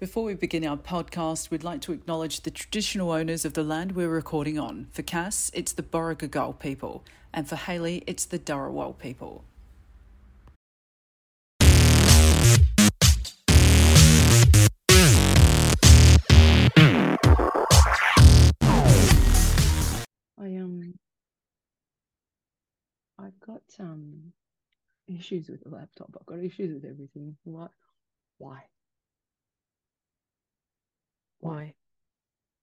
Before we begin our podcast, we'd like to acknowledge the traditional owners of the land we're recording on. For Cass, it's the Borrigagal people, and for Haley, it's the Dharawal people. I um I've got um issues with the laptop. I've got issues with everything. What? Why? Why?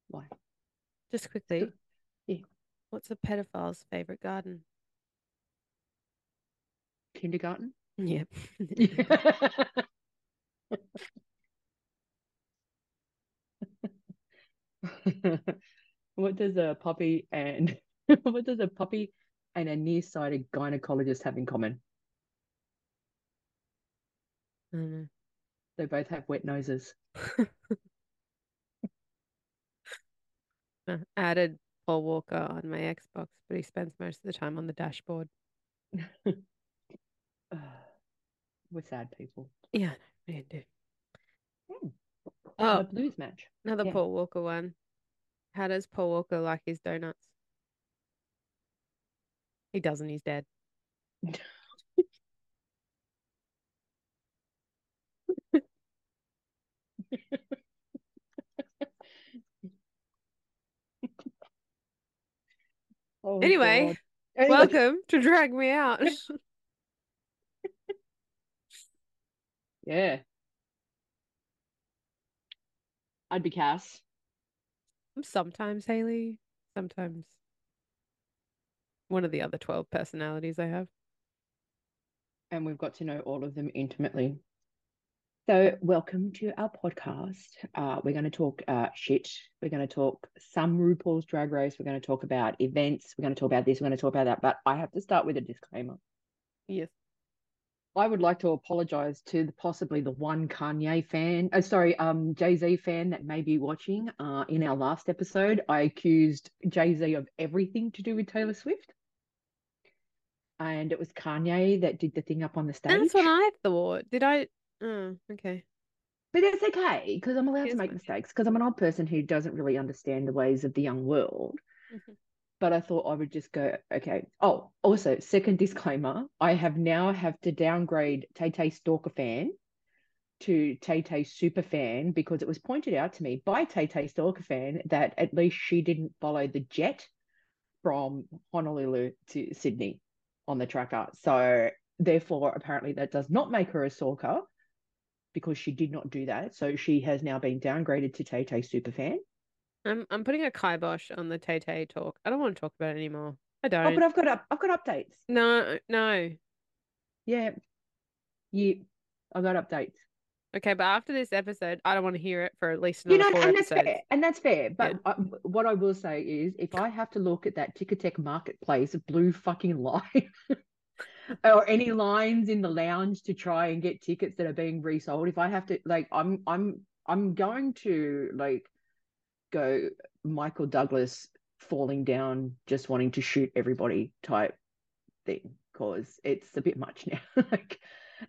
Why? Just quickly. Yeah. What's a pedophile's favorite garden? Kindergarten? Yeah. what does a puppy and what does a puppy and a nearsighted gynecologist have in common? I don't know. They both have wet noses. Uh, added Paul Walker on my Xbox, but he spends most of the time on the dashboard. We're sad people. Yeah, I know, we do. Hmm. Oh, A blues match. another yeah. Paul Walker one. How does Paul Walker like his donuts? He doesn't, he's dead. Oh, Anyway, Anyway, Welcome to Drag Me Out. Yeah. I'd be Cass. Sometimes Haley, sometimes one of the other 12 personalities I have. and we've got to know all of them intimately. So, welcome to our podcast. Uh, we're going to talk uh, shit. We're going to talk some RuPaul's Drag Race. We're going to talk about events. We're going to talk about this. We're going to talk about that. But I have to start with a disclaimer. Yes. I would like to apologize to the, possibly the one Kanye fan, oh, sorry, um, Jay Z fan that may be watching. Uh, in our last episode, I accused Jay Z of everything to do with Taylor Swift. And it was Kanye that did the thing up on the stage. That's what I thought. Did I? Oh, okay. But it's okay because I'm allowed to make mistakes because I'm an old person who doesn't really understand the ways of the young world. Mhm. But I thought I would just go, okay. Oh, also, second disclaimer, I have now have to downgrade Tay Tay Stalker fan to Tay Tay Super fan because it was pointed out to me by Tay Tay Stalker fan that at least she didn't follow the jet from Honolulu to Sydney on the tracker. So therefore, apparently that does not make her a stalker because she did not do that. So she has now been downgraded to Tay Tay Super fan. I'm I'm putting a kibosh on the Tay Tay talk. I don't want to talk about it anymore. I don't. Oh, but I've got up, I've got updates. No, no. Yeah, yeah, I got updates. Okay, but after this episode, I don't want to hear it for at least You another know, four and that's episodes. fair, and that's fair. But Yeah. I, what I will say is, if I have to look at that Ticketek marketplace blue fucking line, or any lines in the lounge to try and get tickets that are being resold, if I have to, like, I'm, I'm, I'm going to like go Michael Douglas falling down, just wanting to shoot everybody type thing, because it's a bit much now. like,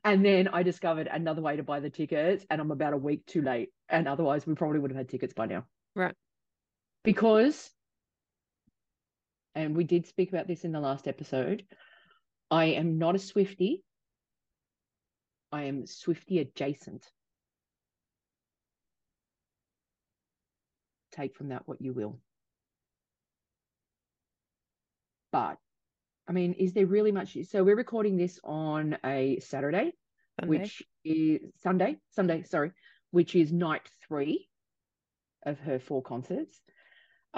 and then I discovered another way to buy the tickets, and I'm about a week too late. And otherwise, we probably would have had tickets by now. Right. Because, and we did speak about this in the last episode, I am not a Swifty. I am Swifty adjacent. Take from that what you will. But, I mean, is there really much? So we're recording this on a Saturday Sunday. which is Sunday, Sunday, sorry, which is night three of her four concerts.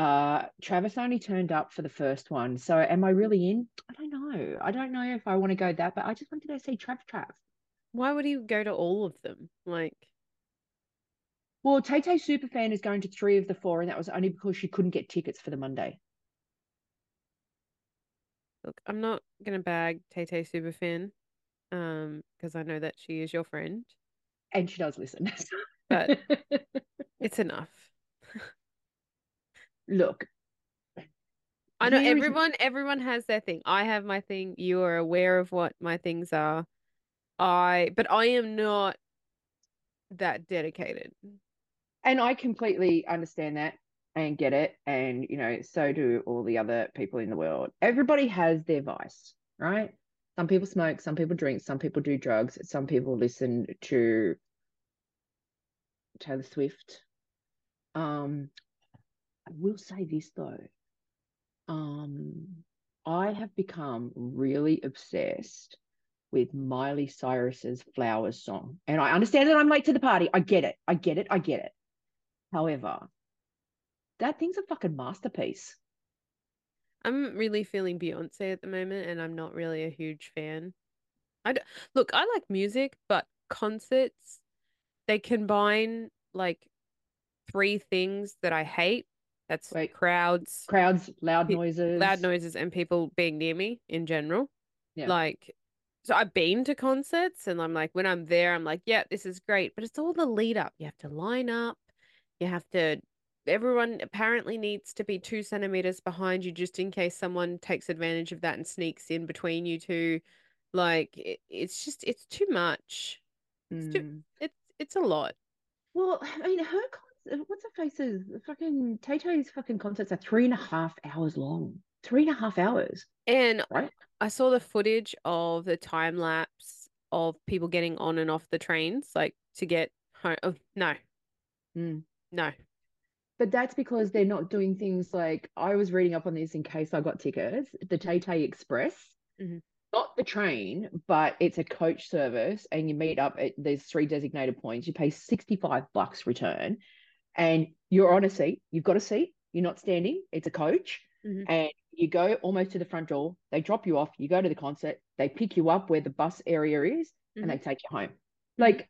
Uh, Travis only turned up for the first one. So am I really in? I don't know. I don't know if I want to go that, but I just wanted to go see Trav Trav. Why would he go to all of them? Like, Well, Tay Tay Superfan is going to three of the four, and that was only because she couldn't get tickets for the Monday. look, I'm not gonna bag Tay Tay Superfan, um, because I know that she is your friend. And she does listen. But- It's enough. Look, I know everyone everyone has their thing. I have my thing. You are aware of what my things are. I but I am not that dedicated. and I completely understand that and get it. And, you know, so do all the other people in the world. Everybody has their vice, right? Some people smoke, some people drink, some people do drugs, some people listen to Taylor Swift. Um, will say this though. Um, I have become really obsessed with Miley Cyrus's Flowers song. And I understand that I'm late to the party. I get it. I get it. I get it. However, that thing's a fucking masterpiece. I'm really feeling Beyonce at the moment, and I'm not really a huge fan. I d- look, I like music, but concerts they combine like three things that I hate. That's Wait. crowds, Crowds, loud Pe- noises. loud noises, and people being near me in general. Yeah. Like, so I've been to concerts, and I'm like, when I'm there, I'm like, yeah, this is great, but it's all the lead up. You have to line up. You have to. Everyone apparently needs to be two centimeters behind you just in case someone takes advantage of that and sneaks in between you two. Like, it, it's just, it's too much. It's too, Mm. it's, it's a lot. Well, I mean, her what's her face's fucking Tay Tay's fucking concerts are three and a half hours long. Three and a half hours, And right? I saw the footage of the time lapse of people getting on and off the trains, like to get home. Oh, no, Mm. no. But that's because they're not doing things like I was reading up on this in case I got tickets. The Tay Tay Express, Mhm. not the train, but it's a coach service, and you meet up at there's three designated points. You pay 65 bucks return, and you're on a seat. You've got a seat. You're not standing. It's a coach, Mhm. and you go almost to the front door. They drop you off. You go to the concert. They pick you up where the bus area is, and they take you home. Like.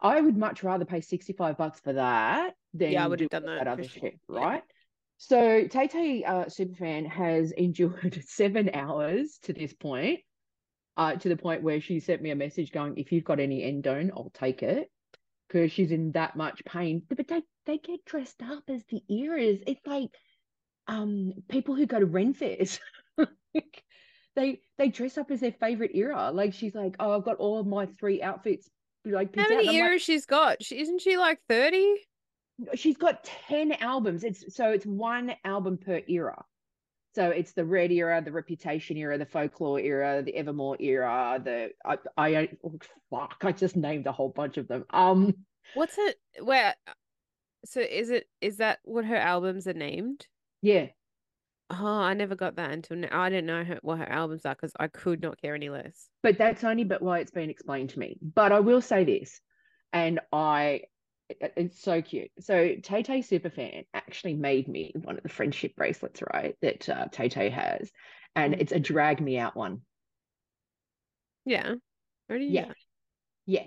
I would much rather pay 65 bucks for that than Yeah, I would have done that for other sure. shit, Yeah. right? So Tay Tay uh, Superfan has endured seven hours to this point, uh, to the point where she sent me a message going, if you've got any endone, I'll take it. Because she's in that much pain. But they, they get dressed up as the eras. It's like um people who go to Ren fairs. Like, they they dress up as their favorite era. Like she's like, Oh, I've got all of my three outfits like How picked out. And many I'm like, eras she's got? She, isn't she like 30? she's got 10 albums it's so it's one album per era so it's the red era the reputation era the folklore era the evermore era the i i oh, fuck i just named a whole bunch of them um What's it? Where? So is it, is that what her albums are named? yeah Oh, I never got that until now. I didn't know her, what her albums are because I could not care any less. but that's only but why it's been explained to me but i will say this and i it's so cute so tay tay superfan actually made me one of the friendship bracelets right that uh, tay tay has and Mhm. it's a drag me out one Yeah. You Yeah. Yeah.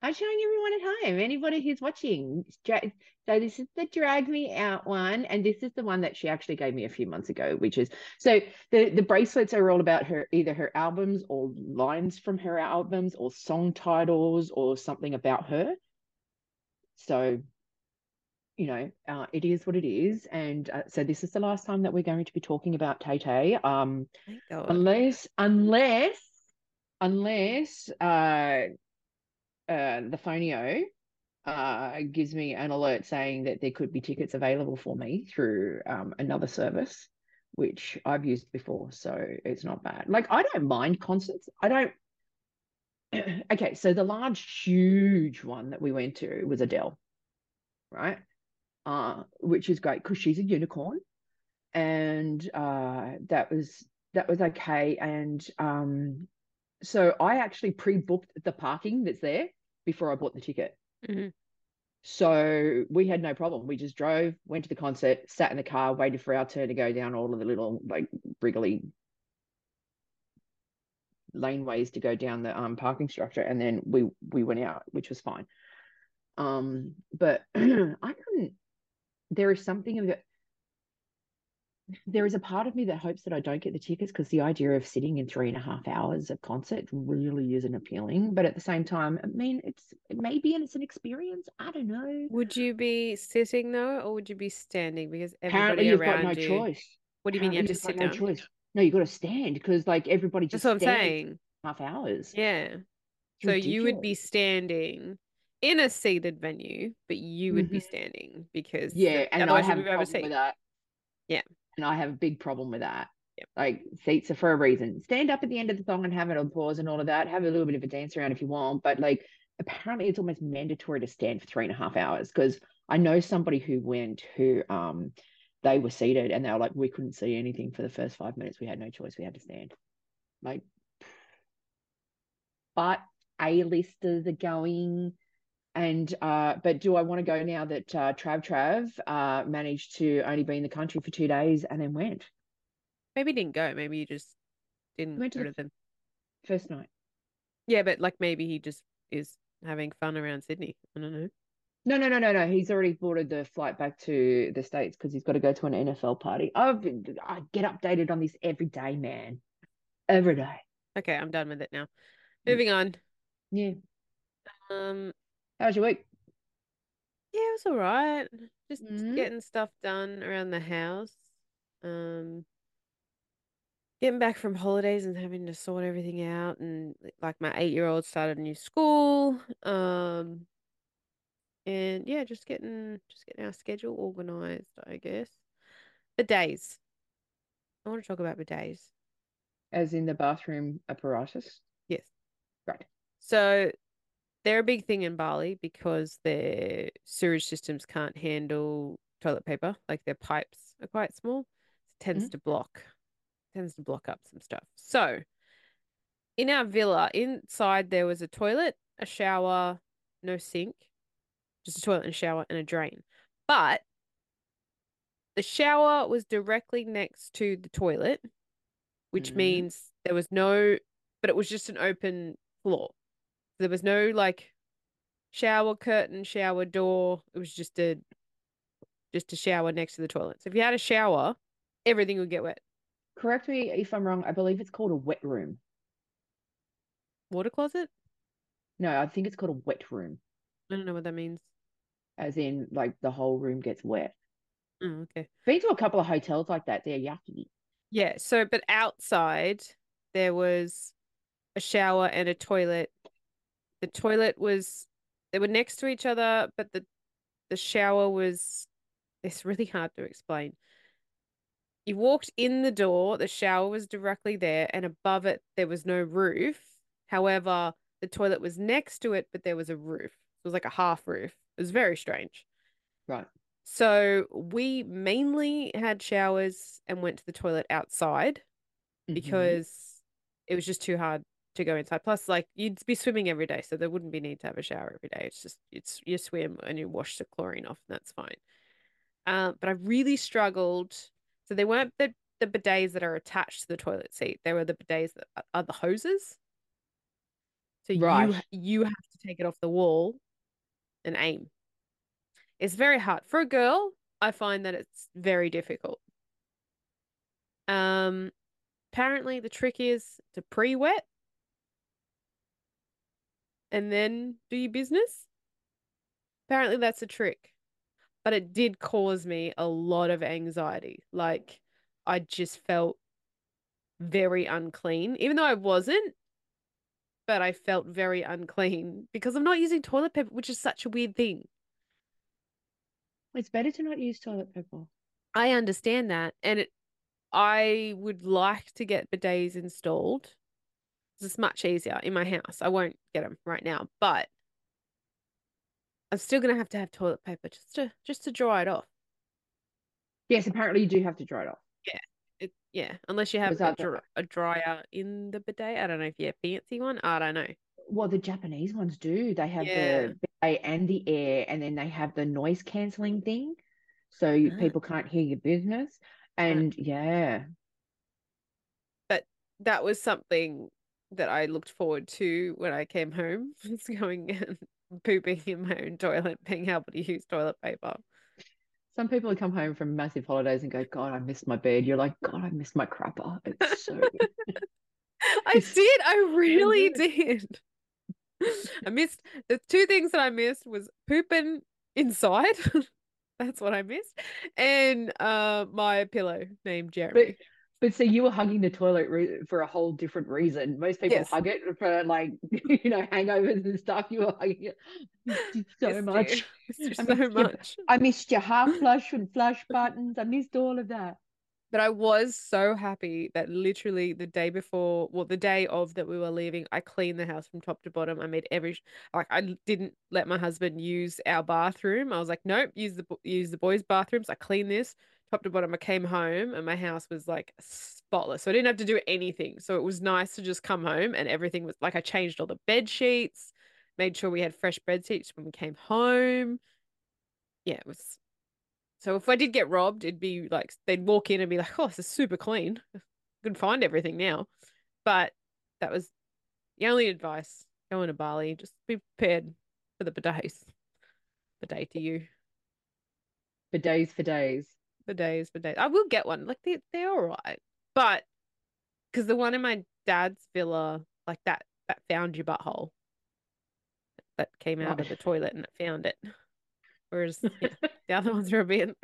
I'm showing everyone at home, anybody who's watching. So this is the drag me out one, and this is the one that she actually gave me a few months ago, which is so the the bracelets are all about her either her albums or lines from her albums or song titles or something about her. So, you know, uh, it is what it is, and uh, so this is the last time that we're going to be talking about Tay Tay. Um, unless unless unless uh uh the phonio uh gives me an alert saying that there could be tickets available for me through um another service which I've used before. So it's not bad. Like I don't mind concerts. I don't okay so the large huge one that we went to was Adele right? Uh which is great because she's a unicorn. And uh that was that was okay. And um so I actually pre-booked the parking that's there before I bought the ticket. Mhm. so we had no problem. We just drove went to the concert sat in the car waited for our turn to go down all of the little like wriggly laneways to go down the um parking structure and then we we went out which was fine um but I couldn't there is something of it there is a part of me that hopes that I don't get the tickets because the idea of sitting in three and a half hours of concert really isn't appealing. But at the same time, I mean, it's it maybe and it's an experience. I don't know. Would you be sitting though, or would you be standing? Because Apparently, everybody you've got no you. choice. What do you mean you have to Apparently sit got down? No choice. No, you got to stand because like everybody just That's what I'm saying. half hours. Yeah. So you would be standing in a seated venue, but you would be Mhm. standing because Yeah, and I have a be problem with that. Yeah. And I have a big problem with that. Yep. Like seats are for a reason. Stand up at the end of the song and have an pause and all of that. Have a little bit of a dance around if you want. But like apparently it's almost mandatory to stand for three and a half hours because I know somebody who went who um they were seated and they were like, we couldn't see anything for the first five minutes. We had no choice. We had to stand. Like but A-listers are going and uh but do I want to go now that uh Trav Trav uh managed to only be in the country for two days and then went Maybe didn't go. Maybe you just didn't went to the- them. first night? Yeah, but like maybe he just is having fun around Sydney. I don't know. No, no, no, no, no. He's already boarded the flight back to the States because he's got to go to an NFL party. I've been, I get updated on this every day, man. Every day. Okay, I'm done with it now. Moving on. Yeah. Um, How's your week? yeah, it was all right. Just Mhm. getting stuff done around the house. Um, getting back from holidays and having to sort everything out, and like my eight-year-old started a new school. Um, and yeah, just getting just getting our schedule organized, I guess. Bidets. I want to talk about bidets. As in the bathroom apparatus? Yes. Right. So they're a big thing in Bali because their sewage systems can't handle toilet paper. Like their pipes are quite small. It tends Mhm. to block tends to block up some stuff. So in our villa, inside there was a toilet, a shower, no sink, just a toilet and a shower and a drain. But the shower was directly next to the toilet, which Mhm. means there was no, but it was just an open floor. There was no like shower curtain, shower door. It was just a just a shower next to the toilet. So if you had a shower, everything would get wet. Correct me if I'm wrong. I believe it's called a wet room. Water closet? No, I think it's called a wet room, I don't know what that means. As in like the whole room gets wet. Oh, okay. Been to a couple of hotels like that. They're yucky. Yeah, so but outside there was a shower and a toilet. The toilet was they were next to each other, but the the shower was it's really hard to explain. You walked in the door, the shower was directly there, and above it there was no roof. However, the toilet was next to it, but there was a roof. It was like a half roof. It was very strange. Right. So we mainly had showers and went to the toilet outside Mhm. because it was just too hard to go inside. Plus, like you'd be swimming every day, so there wouldn't be need to have a shower every day. It's just it's you swim and you wash the chlorine off, and that's fine. Um, but I really struggled. So they weren't the the bidets that are attached to the toilet seat. They were the bidets that are- are the hoses. So you you have to take it off the wall and aim. It's very hard for a girl. I find that it's very difficult. Um, apparently the trick is to pre-wet and then do your business. Apparently that's a trick. But it did cause me a lot of anxiety. Like I just felt very unclean, even though I wasn't, but I felt very unclean because I'm not using toilet paper, which is such a weird thing. It's better to not use toilet paper. I understand that, and it, I would like to get bidets installed. It's much easier in my house. I won't get them right now, but I'm still gonna have to have toilet paper just to just to dry it off. Yes, apparently you do have to dry it off. It, yeah, unless you have a, dr- a dryer in the bidet. I don't know if you have a fancy one. I don't know. Well, the Japanese ones do. They have Yeah. the bidet and the air, and then they have the noise cancelling thing, so you, Ah. people can't hear your business. And yeah, but That was something that I looked forward to when I came home. Was going and pooping in my own toilet, being able to use toilet paper. Some people come home from massive holidays and go, "God, I missed my bed." You're like, "God, I missed my crapper." It's so I did. I really did. I missed the two things that I missed was pooping inside. That's what I missed, and uh, my pillow named Jeremy. But so you were hugging the toilet re- for a whole different reason. Most people Yes. hug it for like, you know, hangovers and stuff. You were hugging it so much. I so much. I missed your half flush and flush buttons. I missed all of that. But I was so happy that literally the day before, well, the day of that we were leaving, I cleaned the house from top to bottom. I made every like I didn't let my husband use our bathroom. I was like, nope, use the use the boys' bathrooms. I clean this top to bottom. I came home and my house was like spotless, so I didn't have to do anything. So it was nice to just come home and everything was like I changed all the bed sheets, made sure we had fresh bed sheets when we came home. Yeah, it was so if I did get robbed, it'd be like they'd walk in and be like, "Oh, this is super clean. I can find everything now." But that was the only advice going to Bali. Just be prepared for the bidets. Bidet to you. Days for days, for days. Bidets, bidets. I will get one. Like they they're all right, but because the one in my dad's villa, like that that found your butthole. That came out of the toilet and it found it. Whereas yeah, the other ones are a bit.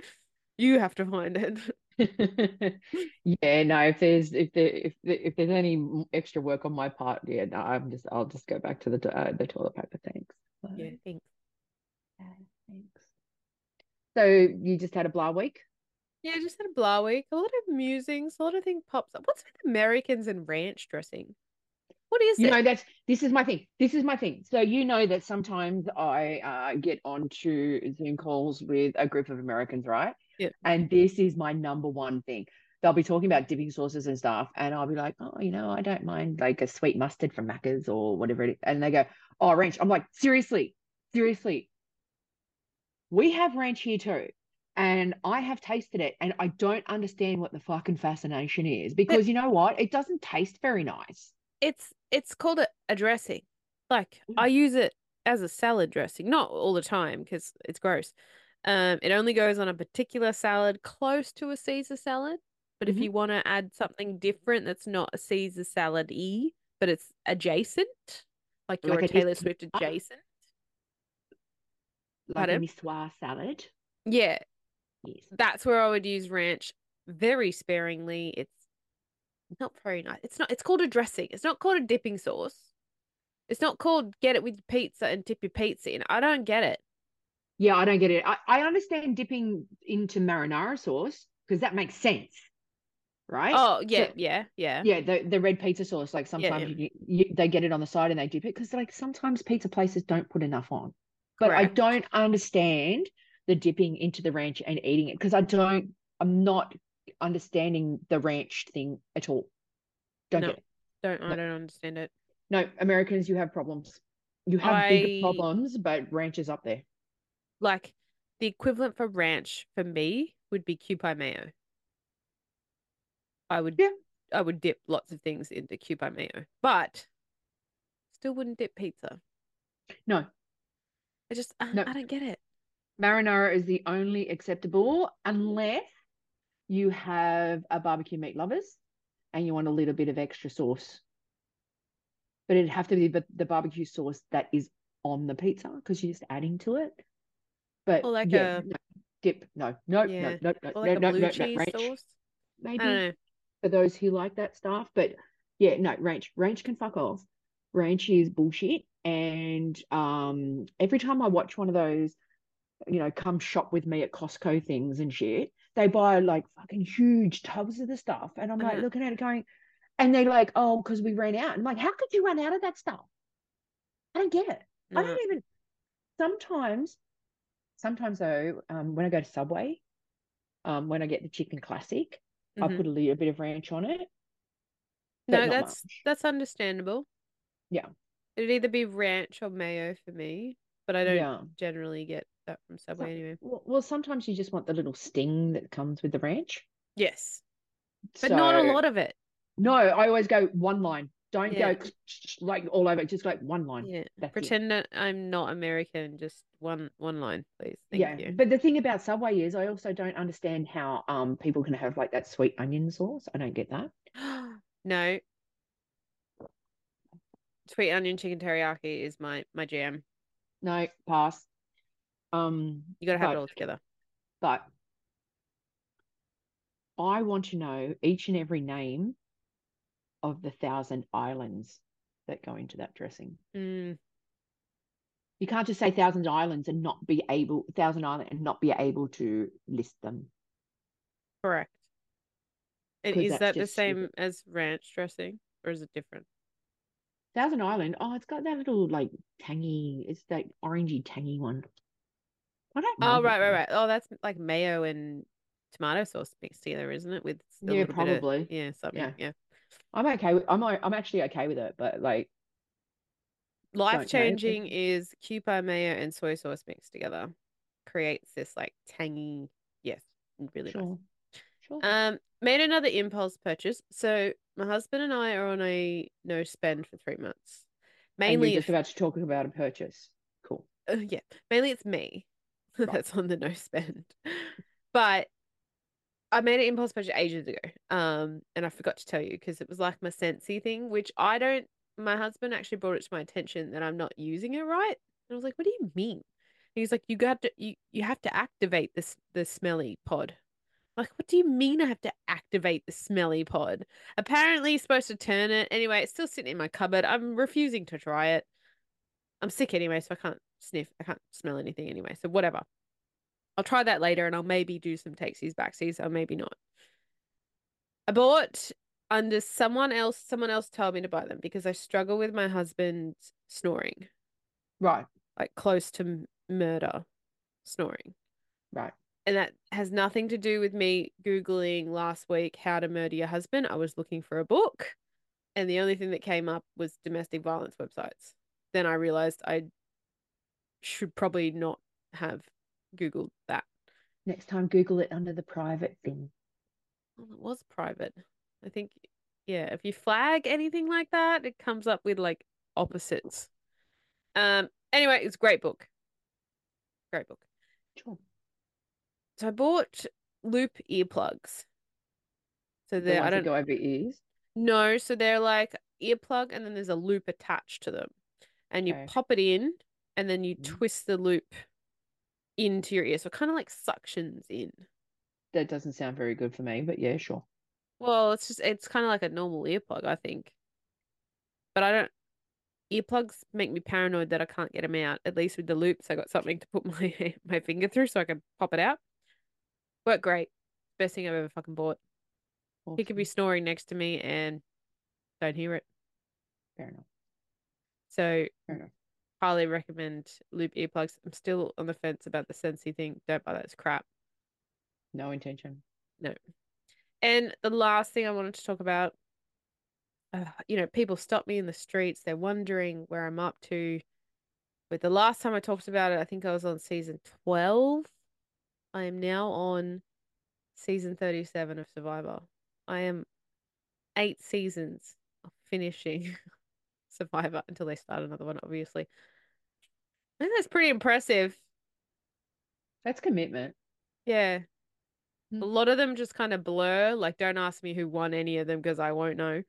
You have to find it. yeah, no. If there's if there if there, if there's any extra work on my part, yeah, no. I'm just I'll just go back to the uh, the toilet paper. Thanks. Yeah, thanks. Yeah, thanks. So you just had a blah week? Yeah, just had a blah week. A lot of musings, a lot of things pops up. What's with Americans and ranch dressing? What is You it? know, that's this is my thing. This is my thing. So you know that sometimes I uh, get onto Zoom calls with a group of Americans, right? Yeah. And this is my number one thing. They'll be talking about dipping sauces and stuff, and I'll be like, oh, you know, I don't mind like a sweet mustard from Macca's or whatever it is. And they go, oh, ranch. I'm like, seriously, seriously. We have ranch here too. And I have tasted it, and I don't understand what the fucking fascination is because you know what? It doesn't taste very nice. It's it's called a, a dressing. Like Yeah. I use it as a salad dressing, not all the time because it's gross. Um, it only goes on a particular salad close to a Caesar salad. But if Mhm. you want to add something different that's not a Caesar salad y, but it's adjacent, like you're Like a a Taylor Swift adjacent. Like Pardon? a missoir salad. Yeah, Yes. that's where I would use ranch very sparingly. It's not very nice. It's not. It's called a dressing. It's not called a dipping sauce. It's not called get it with your pizza and dip your pizza in. I don't get it. Yeah, I don't get it. I, I understand dipping into marinara sauce because that makes sense, right? Oh yeah, So- yeah, yeah. yeah, the, the red pizza sauce. Like sometimes yeah. You, you, they get it on the side and they dip it because like sometimes pizza places don't put enough on. But I don't understand the dipping into the ranch and eating it because I don't. I'm not understanding the ranch thing at all. Don't No. get it. Don't I don't understand it. No, Americans, you have problems. You have bigger problems, but ranch is up there. Like the equivalent for ranch for me would be Kewpie mayo. I would Yeah. I would dip lots of things into Kewpie mayo, but still wouldn't dip pizza. No, I just I, No. I don't get it. Marinara is the only acceptable unless you have a barbecue meat lovers and you want a little bit of extra sauce. But it'd have to be the, the barbecue sauce that is on the pizza because you're just adding to it. But Or like yeah, a- no, dip. No, no, Yeah. no, no, no, like no, no, no, no, ranch. sauce. Maybe I don't know. for those who like that stuff. But yeah, no, ranch. Ranch can fuck off. Ranch is bullshit. And um every time I watch one of those, you know, come shop with me at Costco things and shit, they buy like fucking huge tubs of the stuff. And I'm like Uh-huh. looking at it going, and they're like, oh, because we ran out. I'm like, how could you run out of that stuff? I don't get it. I don't even sometimes, sometimes though, um, when I go to Subway, um, when I get the chicken classic, I Mhm. put a little bit of ranch on it. No, that's much. that's understandable. Yeah. It'd either be ranch or mayo for me, but I don't Yeah. generally get that from Subway anyway. Well, well, sometimes you just want the little sting that comes with the ranch. Yes, but not a lot of it. No, I always go one line. Don't Yeah. go like all over. Just like one line. Yeah, That's it. pretend that I'm not American. Just one one line, please. Thank yeah, you. but the thing about Subway is I also don't understand how um people can have like that sweet onion sauce. I don't get that. no, sweet onion chicken teriyaki is my my jam. No, pass. Um, You gotta have it all together. but I want to know each and every name of the thousand islands that go into that dressing. Mm, You can't just say thousand islands and not be able thousand island and not be able to list them. correct. And is that the same stupid. as ranch dressing, or is it different? Thousand Island, oh, it's got that little like tangy, it's that orangey tangy one. Oh, right, right, right. Oh, that's like mayo and tomato sauce mixed together, isn't it? With Yeah, bit of probably. yeah, something. Yeah. Yeah. I'm okay with I'm I'm actually okay with it, but like Life changing is cucumber mayo and soy sauce mixed together. Creates this like tangy, yes, really nice. sure. Sure. Um, made another impulse purchase. So my husband and I are on a no spend for three months. and Mainly, you're just about to talk about a purchase. Cool. uh, yeah, mainly it's me. that's on the no spend. But I made an impulse purchase ages ago. Um, and I forgot to tell you because it was like my Scentsy thing, which I don't. My husband actually brought it to my attention that I'm not using it right. And I was like, "What do you mean?" And he's like, "You got to you you have to activate this the smelly pod." Like, what do you mean I have to activate the smelly pod? Apparently, you're supposed to turn it. Anyway, it's still sitting in my cupboard. I'm refusing to try it. I'm sick anyway, so I can't sniff. I can't smell anything anyway. So whatever. I'll try that later, and I'll maybe do some takesies backsies, or maybe not. I bought under someone else. Someone else told me to buy them because I struggle with my husband snoring, Right. like close to murder snoring. Right. And that has nothing to do with me Googling last week how to murder your husband. I was looking for a book, and the only thing that came up was domestic violence websites. Then I realized I should probably not have Googled that. Next time Google it under the private thing. Well, it was private. I think, yeah, if you flag anything like that, it comes up with like opposites. Um, anyway, it's a great book. Great book. Sure. So I bought loop earplugs. So they're, I don't go over ears. No, so they're like earplug and then there's a loop attached to them. And you Okay. pop it in and then you Mhm. twist the loop into your ear. So kind of like suctions in. That doesn't sound very good for me, but yeah, sure. Well, it's just it's kind of like a normal earplug, I think. But I don't earplugs make me paranoid that I can't get them out. At least with the loops, I got something to put my my finger through so I can pop it out. Worked great. Best thing I've ever fucking bought. He could be snoring next to me and don't hear it. Fair enough. So Fair enough. Highly recommend loop earplugs. I'm still on the fence about the Scentsy thing. Don't buy that. It's crap. No intention. No. And the last thing I wanted to talk about, uh, you know, people stop me in the streets. They're wondering where I'm up to. But the last time I talked about it, I think I was on season 12. I am now on season 37 of Survivor. I am eight seasons of finishing Survivor until they start another one, obviously. I think that's pretty impressive. That's commitment. Yeah. Hmm. A lot of them just kind of blur. Like, don't ask me who won any of them because I won't know.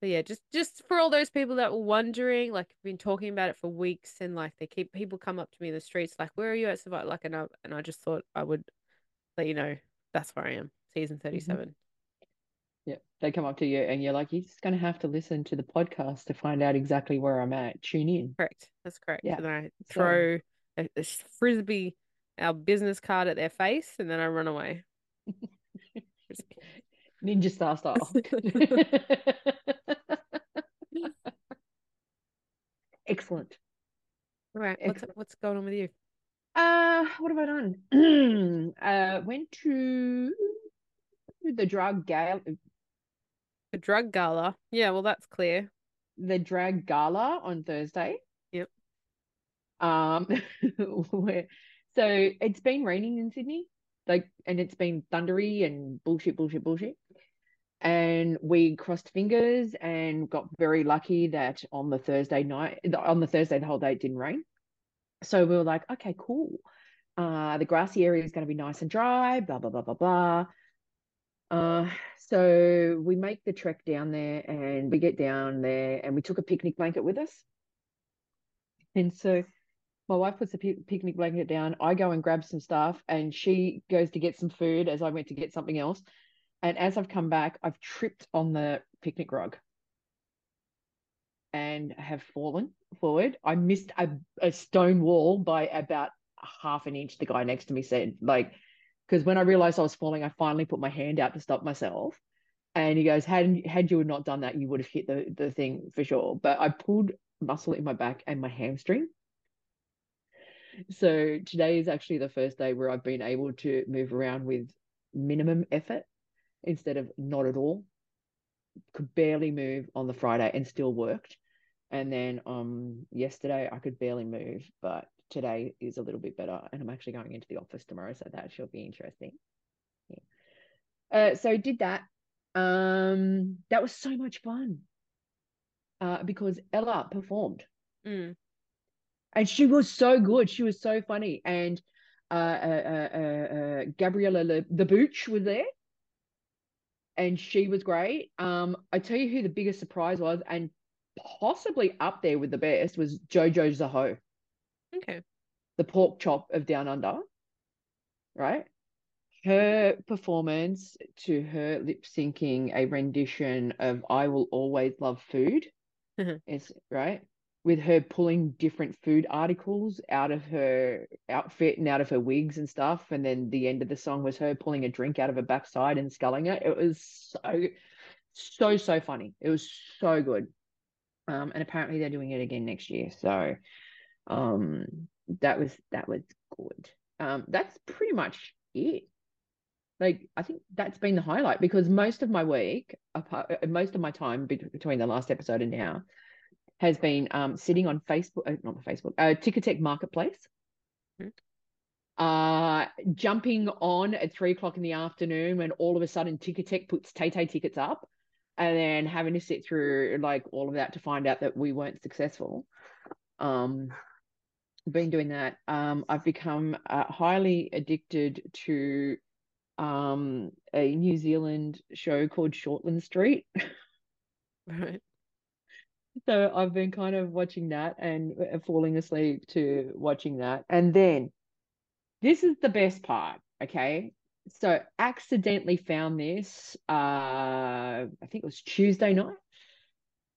But yeah, just just for all those people that were wondering, like, I've been talking about it for weeks, and like, they keep people come up to me in the streets, like, "Where are you at Survivor?" Like, and I and I just thought I would let you know that's where I am. Season mm-hmm. 37 they come up to you and you're like, you're just going to have to listen to the podcast to find out exactly where I'm at. Tune in. Correct. That's correct. Yeah. And I So- throw a, a frisbee, our business card at their face, and then I run away. Ninja Star style. Excellent. All right. What's what's going on with you? Uh, what have I done? uh, went to the drug gala, The drug gala. Yeah. Well, that's clear. the drag gala on Thursday. Yep. Um, where so it's been raining in Sydney, like, and it's been thundery and bullshit, bullshit, bullshit. And we crossed fingers and got very lucky that on the Thursday night, on the Thursday, the whole day it didn't rain. So we were like, okay, cool. Uh, the grassy area is going to be nice and dry, blah, blah, blah, blah, blah. Uh, so we make the trek down there and we get down there and we took a picnic blanket with us. And so my wife puts the pic- picnic blanket down. I go and grab some stuff, and she goes to get some food as I went to get something else. And as I've come back, I've tripped on the picnic rug and have fallen forward. I missed a, a stone wall by about half an inch. The guy next to me said, like, because when I realized I was falling, I finally put my hand out to stop myself. And he goes, had had you not done that, you would have hit the, the thing for sure. But I pulled muscle in my back and my hamstring. So today is actually the first day where I've been able to move around with minimum effort instead of not at all. Could barely move on the Friday and still worked. And then um yesterday I could barely move, but today is a little bit better. And I'm actually going into the office tomorrow, so that should be interesting. Yeah. Uh, so did that. Um, that was so much fun. Uh, because Ella performed. Mm. And she was so good. She was so funny. And uh, uh, uh, uh Gabriella Le, the Booch was there. And she was great. Um, I tell you who the biggest surprise was, and possibly up there with the best was Jojo Zaho. Okay. The pork chop of Down Under. Right? Her performance to her lip syncing a rendition of I Will Always Love Food is right with her pulling different food articles out of her outfit and out of her wigs and stuff. And then the end of the song was her pulling a drink out of her backside and sculling it. It was so, so, so funny. It was so good. Um, and apparently they're doing it again next year. So um that was that was good. Um, that's pretty much it. Like I think that's been the highlight because most of my week, apart, uh, most of my time between the last episode and now, has been um, sitting on Facebook, uh, not Facebook, uh, Ticketek Marketplace. Mm-hmm. Uh, jumping on at three o'clock in the afternoon when all of a sudden Ticketek puts Tay Tay tickets up, and then having to sit through like all of that to find out that we weren't successful. Um, been doing that. Um, I've become uh, highly addicted to um, a New Zealand show called Shortland Street. right. So I've been kind of watching that and uh, falling asleep to watching that. And then this is the best part, okay? So accidentally found this uh I think it was Tuesday night.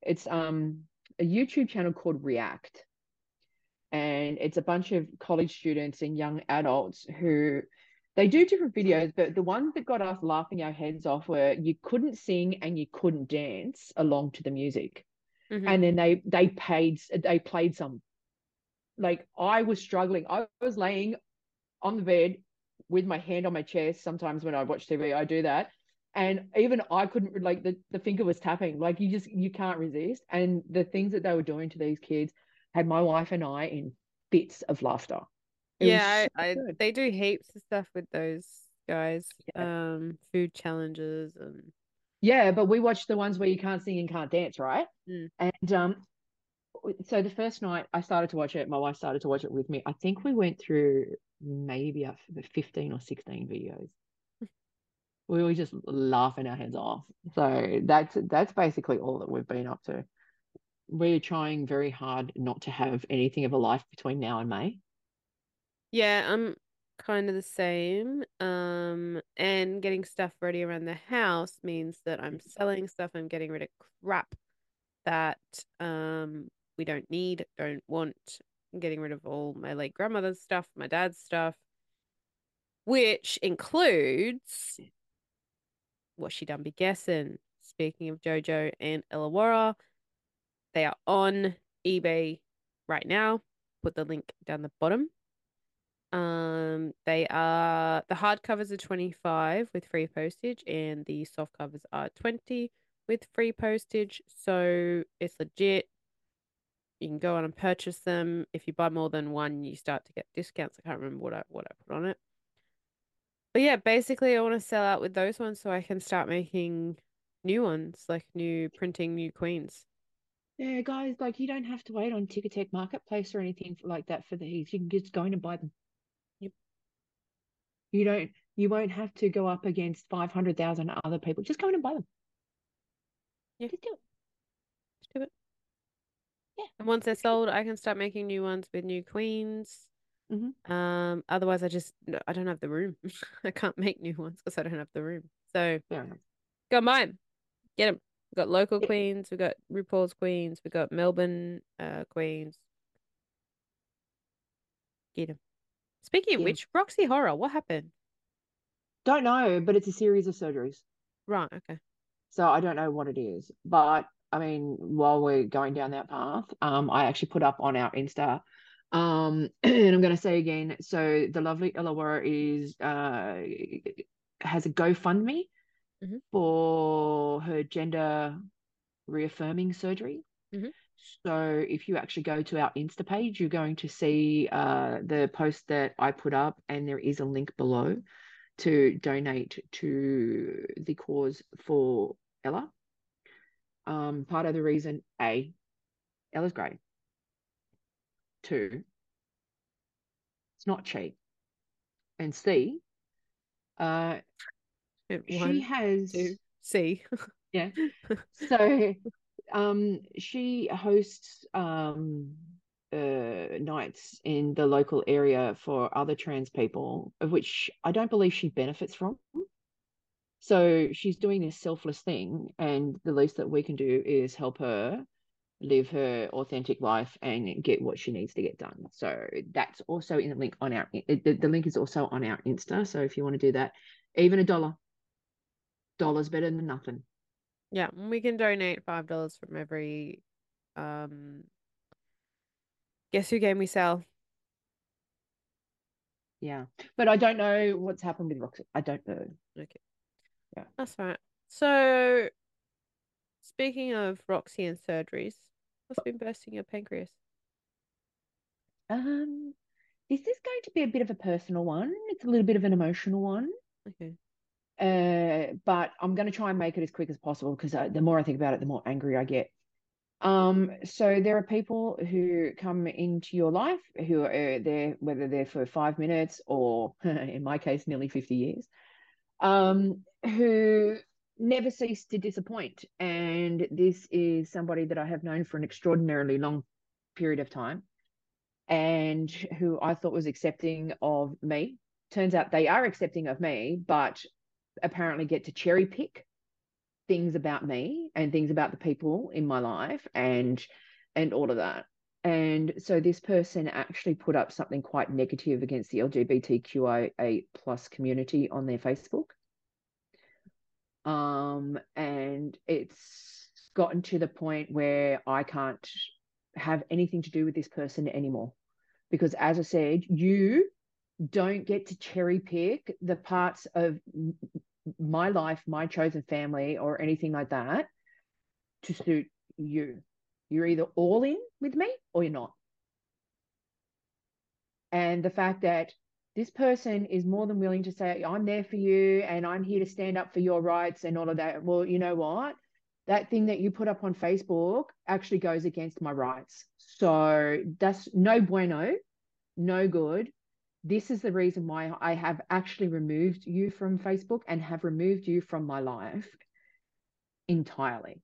It's um a YouTube channel called React. And it's a bunch of college students and young adults who they do different videos, but the ones that got us laughing our heads off were you couldn't sing and you couldn't dance along to the music. Mm-hmm. And then they they paid they played some. Like I was struggling. I was laying on the bed with my hand on my chest. Sometimes when I watch TV, I do that. And even I couldn't like the, the finger was tapping. Like you just you can't resist. And the things that they were doing to these kids had my wife and I in bits of laughter. It yeah, so I, I they do heaps of stuff with those guys. Yeah. Um, food challenges and yeah, but we watched the ones where you can't sing and can't dance, right? Mm. And um, so the first night I started to watch it, my wife started to watch it with me. I think we went through maybe a fifteen or sixteen videos. we were just laughing our heads off. So that's that's basically all that we've been up to. We're trying very hard not to have anything of a life between now and May. Yeah, I'm kind of the same. Um, and getting stuff ready around the house means that I'm selling stuff. I'm getting rid of crap that um we don't need, don't want. I'm getting rid of all my late grandmother's stuff, my dad's stuff, which includes what she done be guessing. Speaking of JoJo and Ellawarra, they are on eBay right now. Put the link down the bottom. Um, they are the hardcovers are 25 with free postage, and the soft covers are 20 with free postage. So it's legit. You can go on and purchase them. If you buy more than one, you start to get discounts. I can't remember what I what I put on it. But yeah, basically I want to sell out with those ones so I can start making new ones, like new printing new queens. Yeah, guys, like you don't have to wait on Ticketek Marketplace or anything like that for these. You can just go in and buy them. Yep. You don't you won't have to go up against 500,000 other people. Just go in and buy them. Yeah. Just do it. Just do it. Yeah. And once they're sold, I can start making new ones with new queens. Mhm. Um, otherwise, I just I don't have the room. I can't make new ones because I don't have the room. So go and buy 'em. Get them. We've got local queens. We've got RuPaul's queens. We've got Melbourne uh, queens. Get them. Speaking of Yeah. which, Roxy Horror, what happened? Don't know, but it's a series of surgeries. Right. Okay. So I don't know what it is. But I mean, while we're going down that path, um, I actually put up on our Insta. Um, and I'm gonna say again, so the lovely Ellawarra is uh has a GoFundMe Mhm. for her gender reaffirming surgery. Mhm. So if you actually go to our Insta page, you're going to see uh the post that I put up, and there is a link below to donate to the cause for Ella. Um, part of the reason, A, Ella's great. Two, it's not cheap. And C, uh, she One, has two, C. yeah. So um she hosts um uh nights in the local area for other trans people, of which I don't believe she benefits from. So she's doing this selfless thing, and the least that we can do is help her live her authentic life and get what she needs to get done. So that's also in the link on our the, the link is also on our Insta. So if you want to do that, even a dollar, dollar's better than nothing. Yeah, we can donate five dollars from every um guess who game we sell. Yeah, but I don't know what's happened with Roxy. I don't know. Okay. Yeah. That's right. So speaking of Roxy and surgeries, what's been bursting your pancreas? Um, this is going to be a bit of a personal one. It's a little bit of an emotional one. Okay. Uh, but I'm going to try and make it as quick as possible because the more I think about it, the more angry I get. Um, so there are people who come into your life who are there, whether they're for five minutes or, in my case, nearly 50 years, um, who never cease to disappoint. And this is somebody that I have known for an extraordinarily long period of time and who I thought was accepting of me. Turns out they are accepting of me, but apparently get to cherry pick things about me and things about the people in my life and and all of that. And so this person actually put up something quite negative against the LGBTQIA plus community on their Facebook. Um, and it's gotten to the point where I can't have anything to do with this person anymore. Because as I said, you don't get to cherry pick the parts of my life, my chosen family, or anything like that to suit you. You're either all in with me or you're not. And the fact that this person is more than willing to say, I'm there for you and I'm here to stand up for your rights and all of that. Well, you know what? That thing that you put up on Facebook actually goes against my rights. So that's no bueno, no good. This is the reason why I have actually removed you from Facebook and have removed you from my life entirely.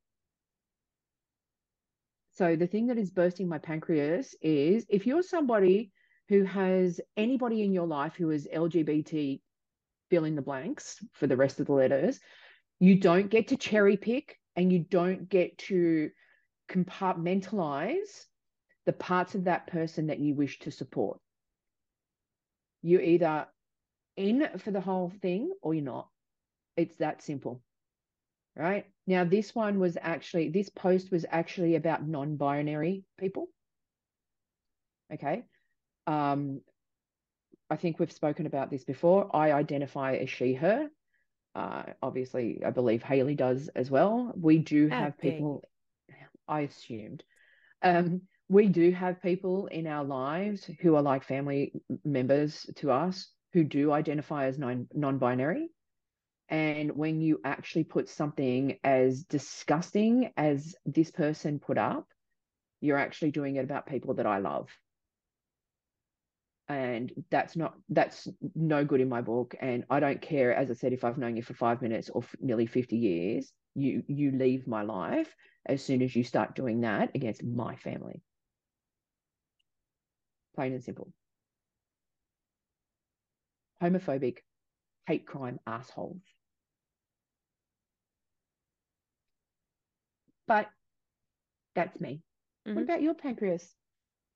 So the thing that is bursting my pancreas is if you're somebody who has anybody in your life who is LGBT, fill in the blanks for the rest of the letters, you don't get to cherry pick and you don't get to compartmentalize the parts of that person that you wish to support. You're either in for the whole thing or you're not. It's that simple. Right now, this one was actually, this post was actually about non binary people. Okay. Um, I think we've spoken about this before. I identify as she, her. Uh, obviously, I believe Haley does as well. We do have you. people, I assumed. Um, we do have people in our lives who are like family members to us who do identify as non non-binary. And when you actually put something as disgusting as this person put up, you're actually doing it about people that I love. And that's not that's no good in my book. And I don't care, as I said, if I've known you for five minutes or nearly 50 years, you you leave my life as soon as you start doing that against my family. Plain and simple. Homophobic, hate crime assholes. But that's me. Mhm. What about your pancreas?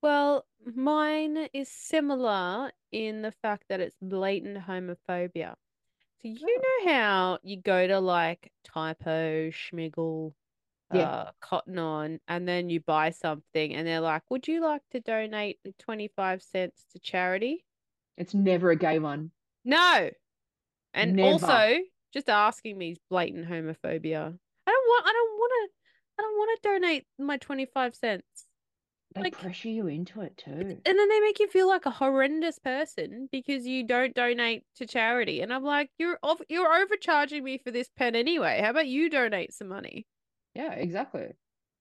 Well, mine is similar in the fact that it's blatant homophobia. So you Oh. know how you go to like Typo, Smiggle, Yeah. uh, Cotton On, and then you buy something and they're like, would you like to donate the 25 cents to charity? It's never a gay one. No. And Never. also, just asking me is blatant homophobia. I don't want I don't want to I don't want to donate my 25 cents. They Like- pressure you into it too. And then they make you feel like a horrendous person because you don't donate to charity. And I'm like, you're off, you're overcharging me for this pen anyway. How about you donate some money? Yeah, exactly.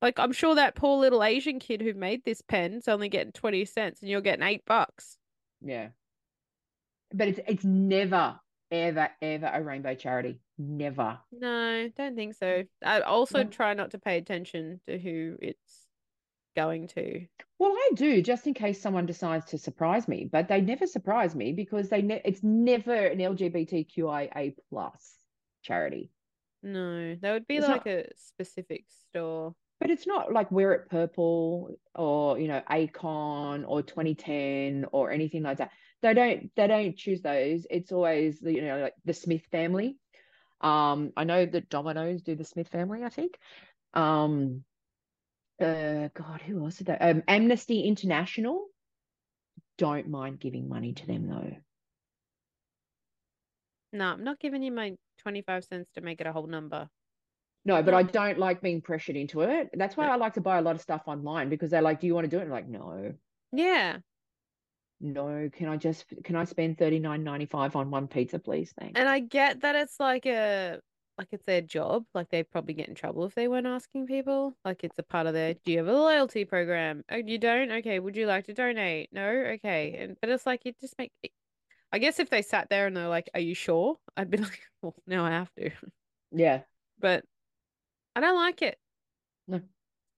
Like I'm sure that poor little Asian kid who made this pen's only getting 20 cents and you're getting 8 bucks. Yeah. But it's it's never, ever, ever a rainbow charity. Never. No, don't think so. Mm. I also No. try not to pay attention to who it's going to. Well, I do just in case someone decides to surprise me, but they never surprise me because they ne- it's never an LGBTQIA plus charity. No, that would be It's like not- a specific store. But it's not like Wear It Purple or you know ACON or 2010 or anything like that. They don't they don't choose those. It's always the you know like the Smith family. Um, I know that Domino's do the Smith family, I think. Um, uh, God, who else did that? Um, Amnesty International. Don't mind giving money to them though. No, I'm not giving you my 25 cents to make it a whole number. No, but I don't like being pressured into it. That's why I like to buy a lot of stuff online because they're like, "Do you want to do it?" And I'm like, no, Yeah. no. Can I just can I spend thirty nine ninety five on one pizza, please? Thanks. And I get that it's like a like it's their job. Like they'd probably get in trouble if they weren't asking people. Like it's a part of their do you have a loyalty program? Oh, you don't? Okay. Would you like to donate? No? Okay. And but it's like it just make I guess if they sat there and they're like, Are you sure? I'd be like, Well, no, I have to. Yeah. But I don't like it. No.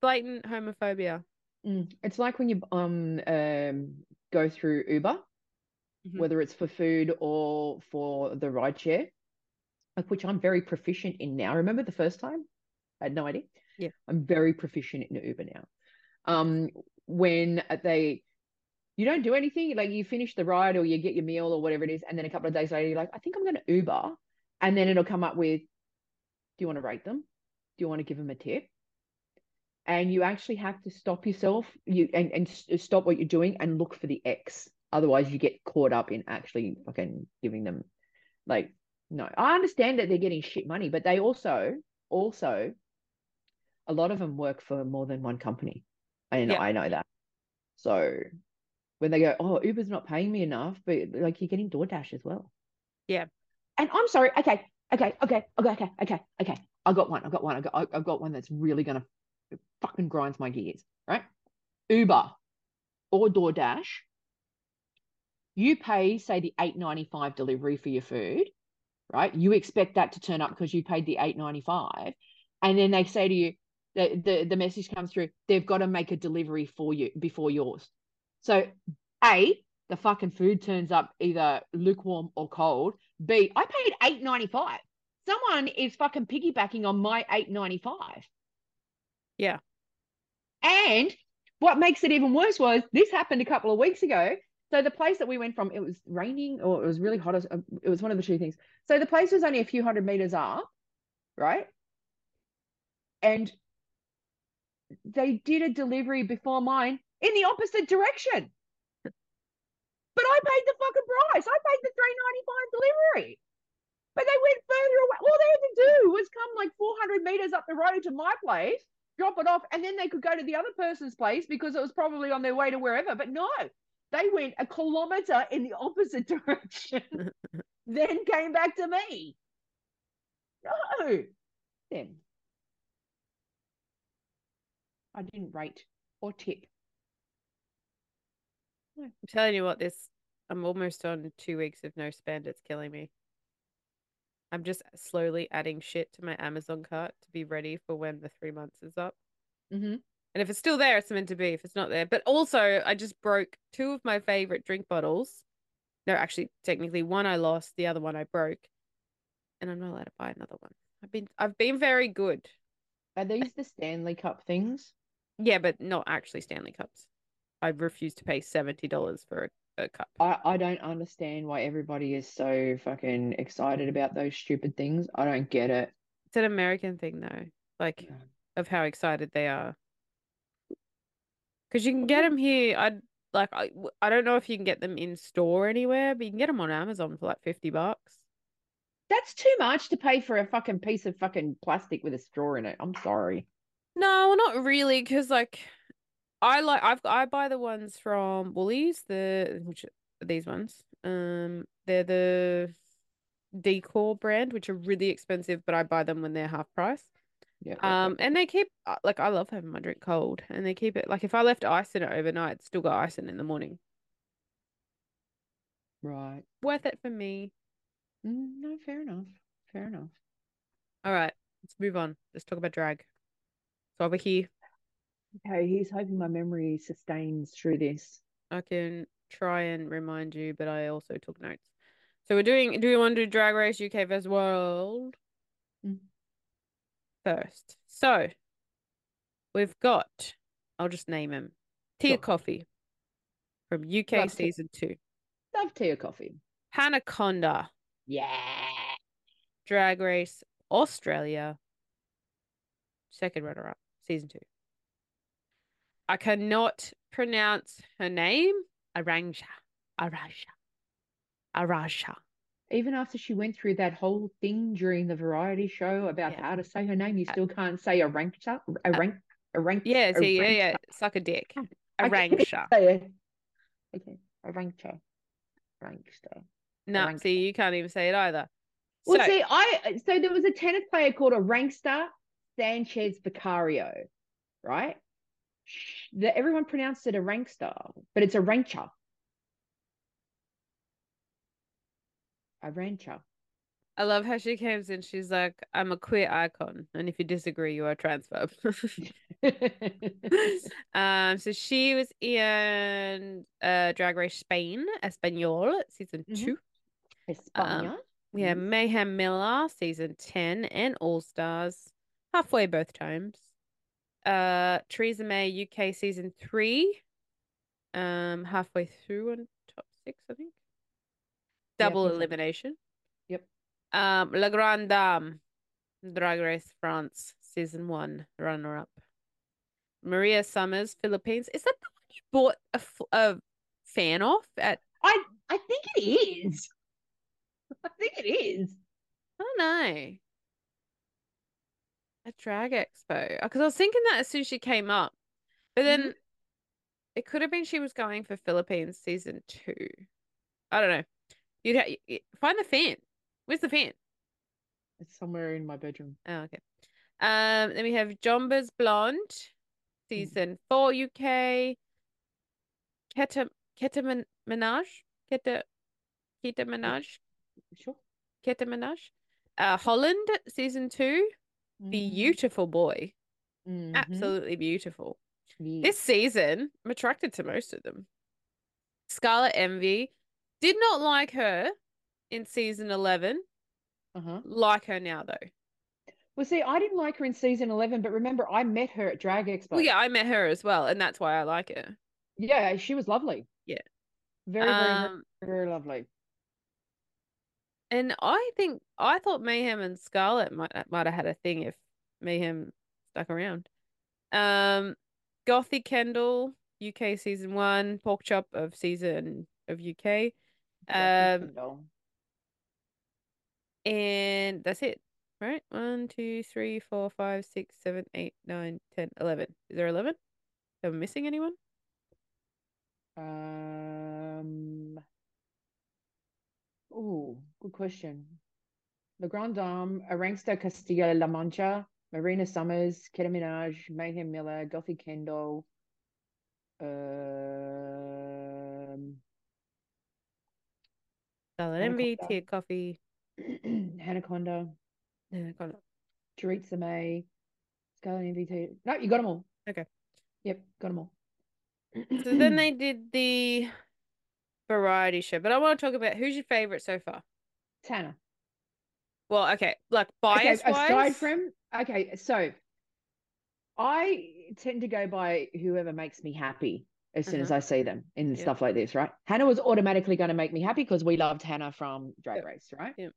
Blatant homophobia. Mm. It's like when you um um go through Uber, Mhm. whether it's for food or for the ride share, like which I'm very proficient in now. Remember the first time? I had no idea. Yeah. I'm very proficient in Uber now. Um, when they you don't do anything, like you finish the ride or you get your meal or whatever it is, and then a couple of days later you're like, I think I'm gonna Uber, and then it'll come up with, do you want to rate them? Do you want to give them a tip? and you actually have to stop yourself you and, and stop what you're doing and look for the X. Otherwise, you get caught up in actually fucking giving them like no. I understand that they're getting shit money, but they also also a lot of them work for more than one company. And Yeah. I know that. So when they go, oh, Uber's not paying me enough, but like you're getting DoorDash as well. Yeah. And I'm sorry. Okay. Okay. Okay. Okay. Okay. Okay. Okay. I got one. I got one. I got. I- I've got one that's really gonna fucking grinds my gears. Right. Uber or DoorDash. You pay, say, the eight ninety five delivery for your food, right? You expect that to turn up because you paid the eight ninety five, and then they say to you, the, the the message comes through. They've got to make a delivery for you before yours. So, a the fucking food turns up either lukewarm or cold. B I paid eight ninety five. Someone is fucking piggybacking on my eight ninety five. Yeah. And what makes it even worse was this happened a couple of weeks ago. So the place that we went from, it was raining or it was really hot. uh, It was one of the two things. So the place was only a few hundred meters up, right? And they did a delivery before mine in the opposite direction. But I paid the fucking price. I paid the three ninety five delivery. But they went further away. All they had to do was come like 400 meters up the road to my place, drop it off, and then they could go to the other person's place because it was probably on their way to wherever. But no, they went a kilometer in the opposite direction, then came back to me. No, then I didn't rate or tip. I'm telling you what, this I'm almost on two weeks of no spend. It's killing me. I'm just slowly adding shit to my Amazon cart to be ready for when the three months is up. Mm-hmm. And if it's still there, it's meant to be. If it's not there, but also I just broke two of my favorite drink bottles. No, actually, technically, one I lost, the other one I broke, and I'm not allowed to buy another one. I've been I've been very good. Are these the Stanley Cup things? Yeah, but not actually Stanley Cups. I refuse to pay seventy dollars for a, a cup. I, I don't understand why everybody is so fucking excited about those stupid things. I don't get it. It's an American thing though, like Yeah. of how excited they are. Because you can get them here. I like I I don't know if you can get them in store anywhere, but you can get them on Amazon for like fifty bucks. That's too much to pay for a fucking piece of fucking plastic with a straw in it. I'm sorry. No, not really, because like I like I've I buy the ones from Woolies, the which these ones. Um, they're the Decor brand, which are really expensive, but I buy them when they're half price. Yeah. Um, and they keep uh, like I love having my drink cold, and they keep it like if I left ice in it overnight, it's still got ice in it in the morning. Right. Worth it for me. Mm, no, fair enough. Fair enough. All right, let's move on. Let's talk about drag. So over here, Okay, he's hoping my memory sustains through this. I can try and remind you, but I also took notes. So we're doing. Do we want to do Drag Race UK vs World Mm. first? So we've got. I'll just name him. Tia Sure. Kofi from UK Love season two. Love Tia Kofi. Hanaconda Yeah. Drag Race Australia. Second runner up, season two. I cannot pronounce her name. Aranja. Arasha. Arasha. Even after she went through that whole thing during the variety show about Yeah. how to say her name, you Uh, still can't say a rank a rank a rank Yeah, see, yeah, yeah. Suck a dick. Can't Aranja. Okay, a rankster. No, Aranja. see, you can't even say it either. Well, So, see, I so there was a tennis player called a rankster Sanchez Vicario, right? The, everyone pronounced it a rankster, but it's a rancher. A rancher. I love how she comes in. She's like, I'm a queer icon. And if you disagree, you are transphobe. um, so she was in uh Drag Race Spain, Espanol, season Mhm. two. España. We have Mhm. Mayhem Miller, season 10, and All Stars, halfway both times. Uh, Choriza May, UK, season three, um, halfway through on top six, I think. Double elimination. Yep. Um, La Grande Dame, Drag Race France, season one, runner up. Marina Summers, Philippines. Is that the one you bought a, a fan off at? I I think it is. I think it is. I don't know. A drag expo. Because I was thinking that as soon as she came up. But then Mhm. it could have been she was going for Philippines season two. I don't know. You'd ha- find the fan. Where's the fan? It's somewhere in my bedroom. Oh, okay. Um, then we have Jonbers Blonde, season four UK. Keta Keta Min- Minaj, Keta Keta Minaj, Sure. Keta Minaj. Uh, Holland, season two. Mm-hmm. Beautiful boy, Mhm. absolutely beautiful. Yeah. This season, I'm attracted to most of them. Scarlet Envy, did not like her in season 11. Uh-huh. Like her now though. Well, see, I didn't like her in season 11, but remember, I met her at Drag Expo. Well, yeah, I met her as well, and that's why I like her. Yeah, she was lovely. Yeah. Very, very, very, Um, very lovely. And I think I thought Mayhem and Scarlet might might have had a thing if Mayhem stuck around. Um, Gothy Kendoll, UK season one, Pork Chop of season of UK, um, and that's it, right? One, two, three, four, five, six, seven, eight, nine, ten, eleven. Is there eleven? Am I missing anyone? Um. Oh, good question. The Grand Dame, Arangsta Castillo La Mancha, Marina Summers, Keta Minaj, Mayhem Miller, Gothy Kendoll. Um, Scarlet Envy, Hannah Conda. Tia Kofi. Got it. Choriza May, Scarlet MVT. No, you got them all. Okay. Yep, got them all. So then they did the variety show, but I want to talk about who's your favorite so far. Tanner. Well, okay, like Okay, bias aside wise, from okay, so I tend to go by whoever makes me happy as soon as Mhm. I see them in Yeah. stuff like this, right? Hannah was automatically going to make me happy because we loved Hannah from Drag Yep. Race, right? Yep.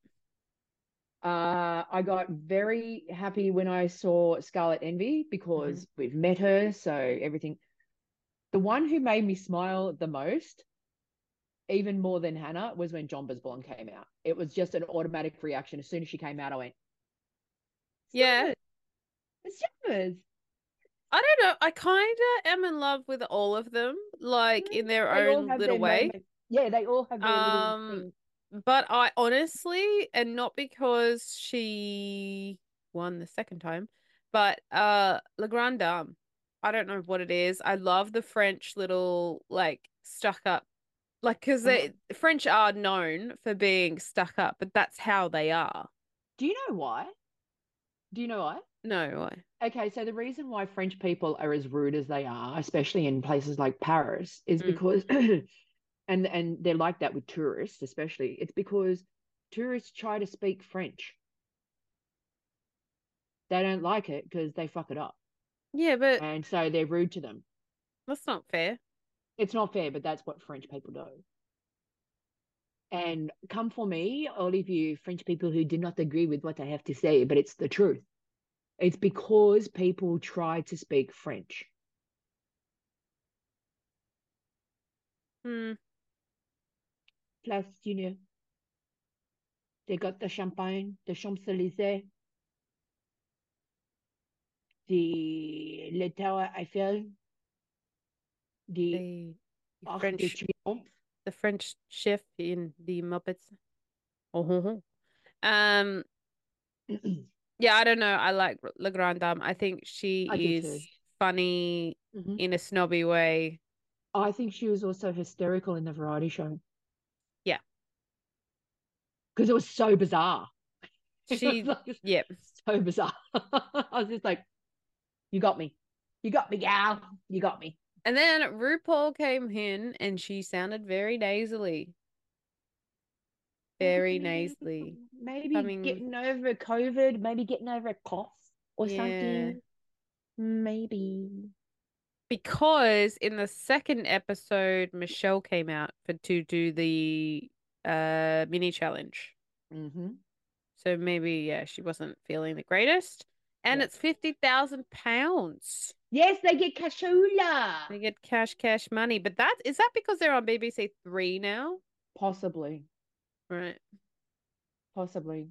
Uh, I got very happy when I saw Scarlet Envy because we've met her, so everything. The one who made me smile the most, even more than Hannah, was when Jonbers Blonde came out. It was just an automatic reaction. As soon as she came out, I went, Yeah. "Jonbers. It's Jonbers." I don't know. I kind of am in love with all of them, like in their They own little their way. Yeah, they all have their Um. But I honestly, and not because she won the second time, but uh, La Grande Dame. I don't know what it is. I love the French little like stuck up, like because they French are known for being stuck up, but that's how they are. Do you know why? Do you know why? No, why? Okay, so the reason why French people are as rude as they are, especially in places like Paris, is Mm. because and and they're like that with tourists, especially. It's because tourists try to speak French. They don't like it because they fuck it up. Yeah, but And so they're rude to them. that's not fair. It's not fair, but that's what French people do. And come for me, all of you French people who do not agree with what I have to say, but it's the truth. It's because people try to speak French. Hmm. Plus, you know, they got the champagne, the Champs-Élysées, the Le Tower Eiffel, the The French the French chef in the Muppets. Oh, ho, ho. um, yeah, I don't know. I like La Grande Dame. I think she I is funny Mhm. in a snobby way. I think she was also hysterical in the variety show. Yeah. Because it was so bizarre. She, like yep. so bizarre. I was just like, you got me. You got me, gal. You got me. And then RuPaul came in and she sounded very nasally. Very nasally. Maybe Coming- getting over COVID, maybe getting over a cough or Yeah. something. Maybe. Because in the second episode, Michelle came out for to do the uh mini challenge. Mm-hmm. So maybe, yeah, she wasn't feeling the greatest. And Yeah. it's fifty thousand pounds. Yes, they get cashola. They get cash, cash money. But that is that because they're on BBC Three now? Possibly. Right. Possibly.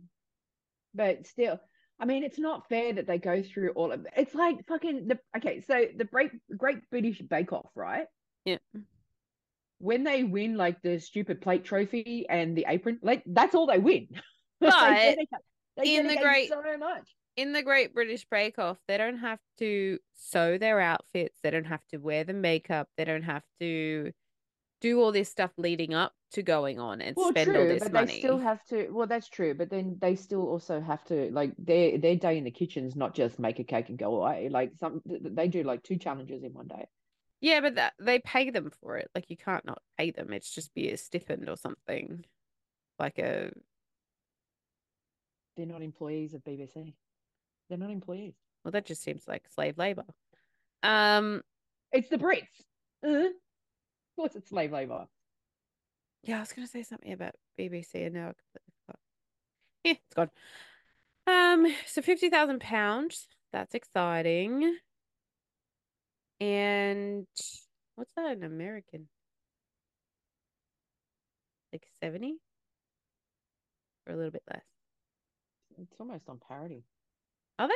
But still, I mean, it's not fair that they go through all of It's like fucking the okay, so the Great Great British Bake Off, right? Yeah. When they win like the stupid plate trophy and the apron, like that's all they win. They But dedicate- they in the Great- so much. In the Great British Bake Off, they don't have to sew their outfits. They don't have to wear the makeup. They don't have to do all this stuff leading up to going on and Well, spend all true, this but money. they still have to. Well, that's true, but then they still also have to like their their day in the kitchen is not just make a cake and go away. Like some th- th- they do like two challenges in one day. Yeah, but that, they pay them for it. Like you can't not pay them. It's just be a stipend or something. Like a They're not employees of BBC. They're not employees. well, that just seems like slave labor. Um, It's the Brits. Uh, of course, it's slave labor. yeah, I was gonna say something about BBC and now I completely forgot. Yeah, it's gone. Um, so fifty thousand pounds. That's exciting. And what's that in American? Like 70? Or a little bit less. It's almost on parity. Are they?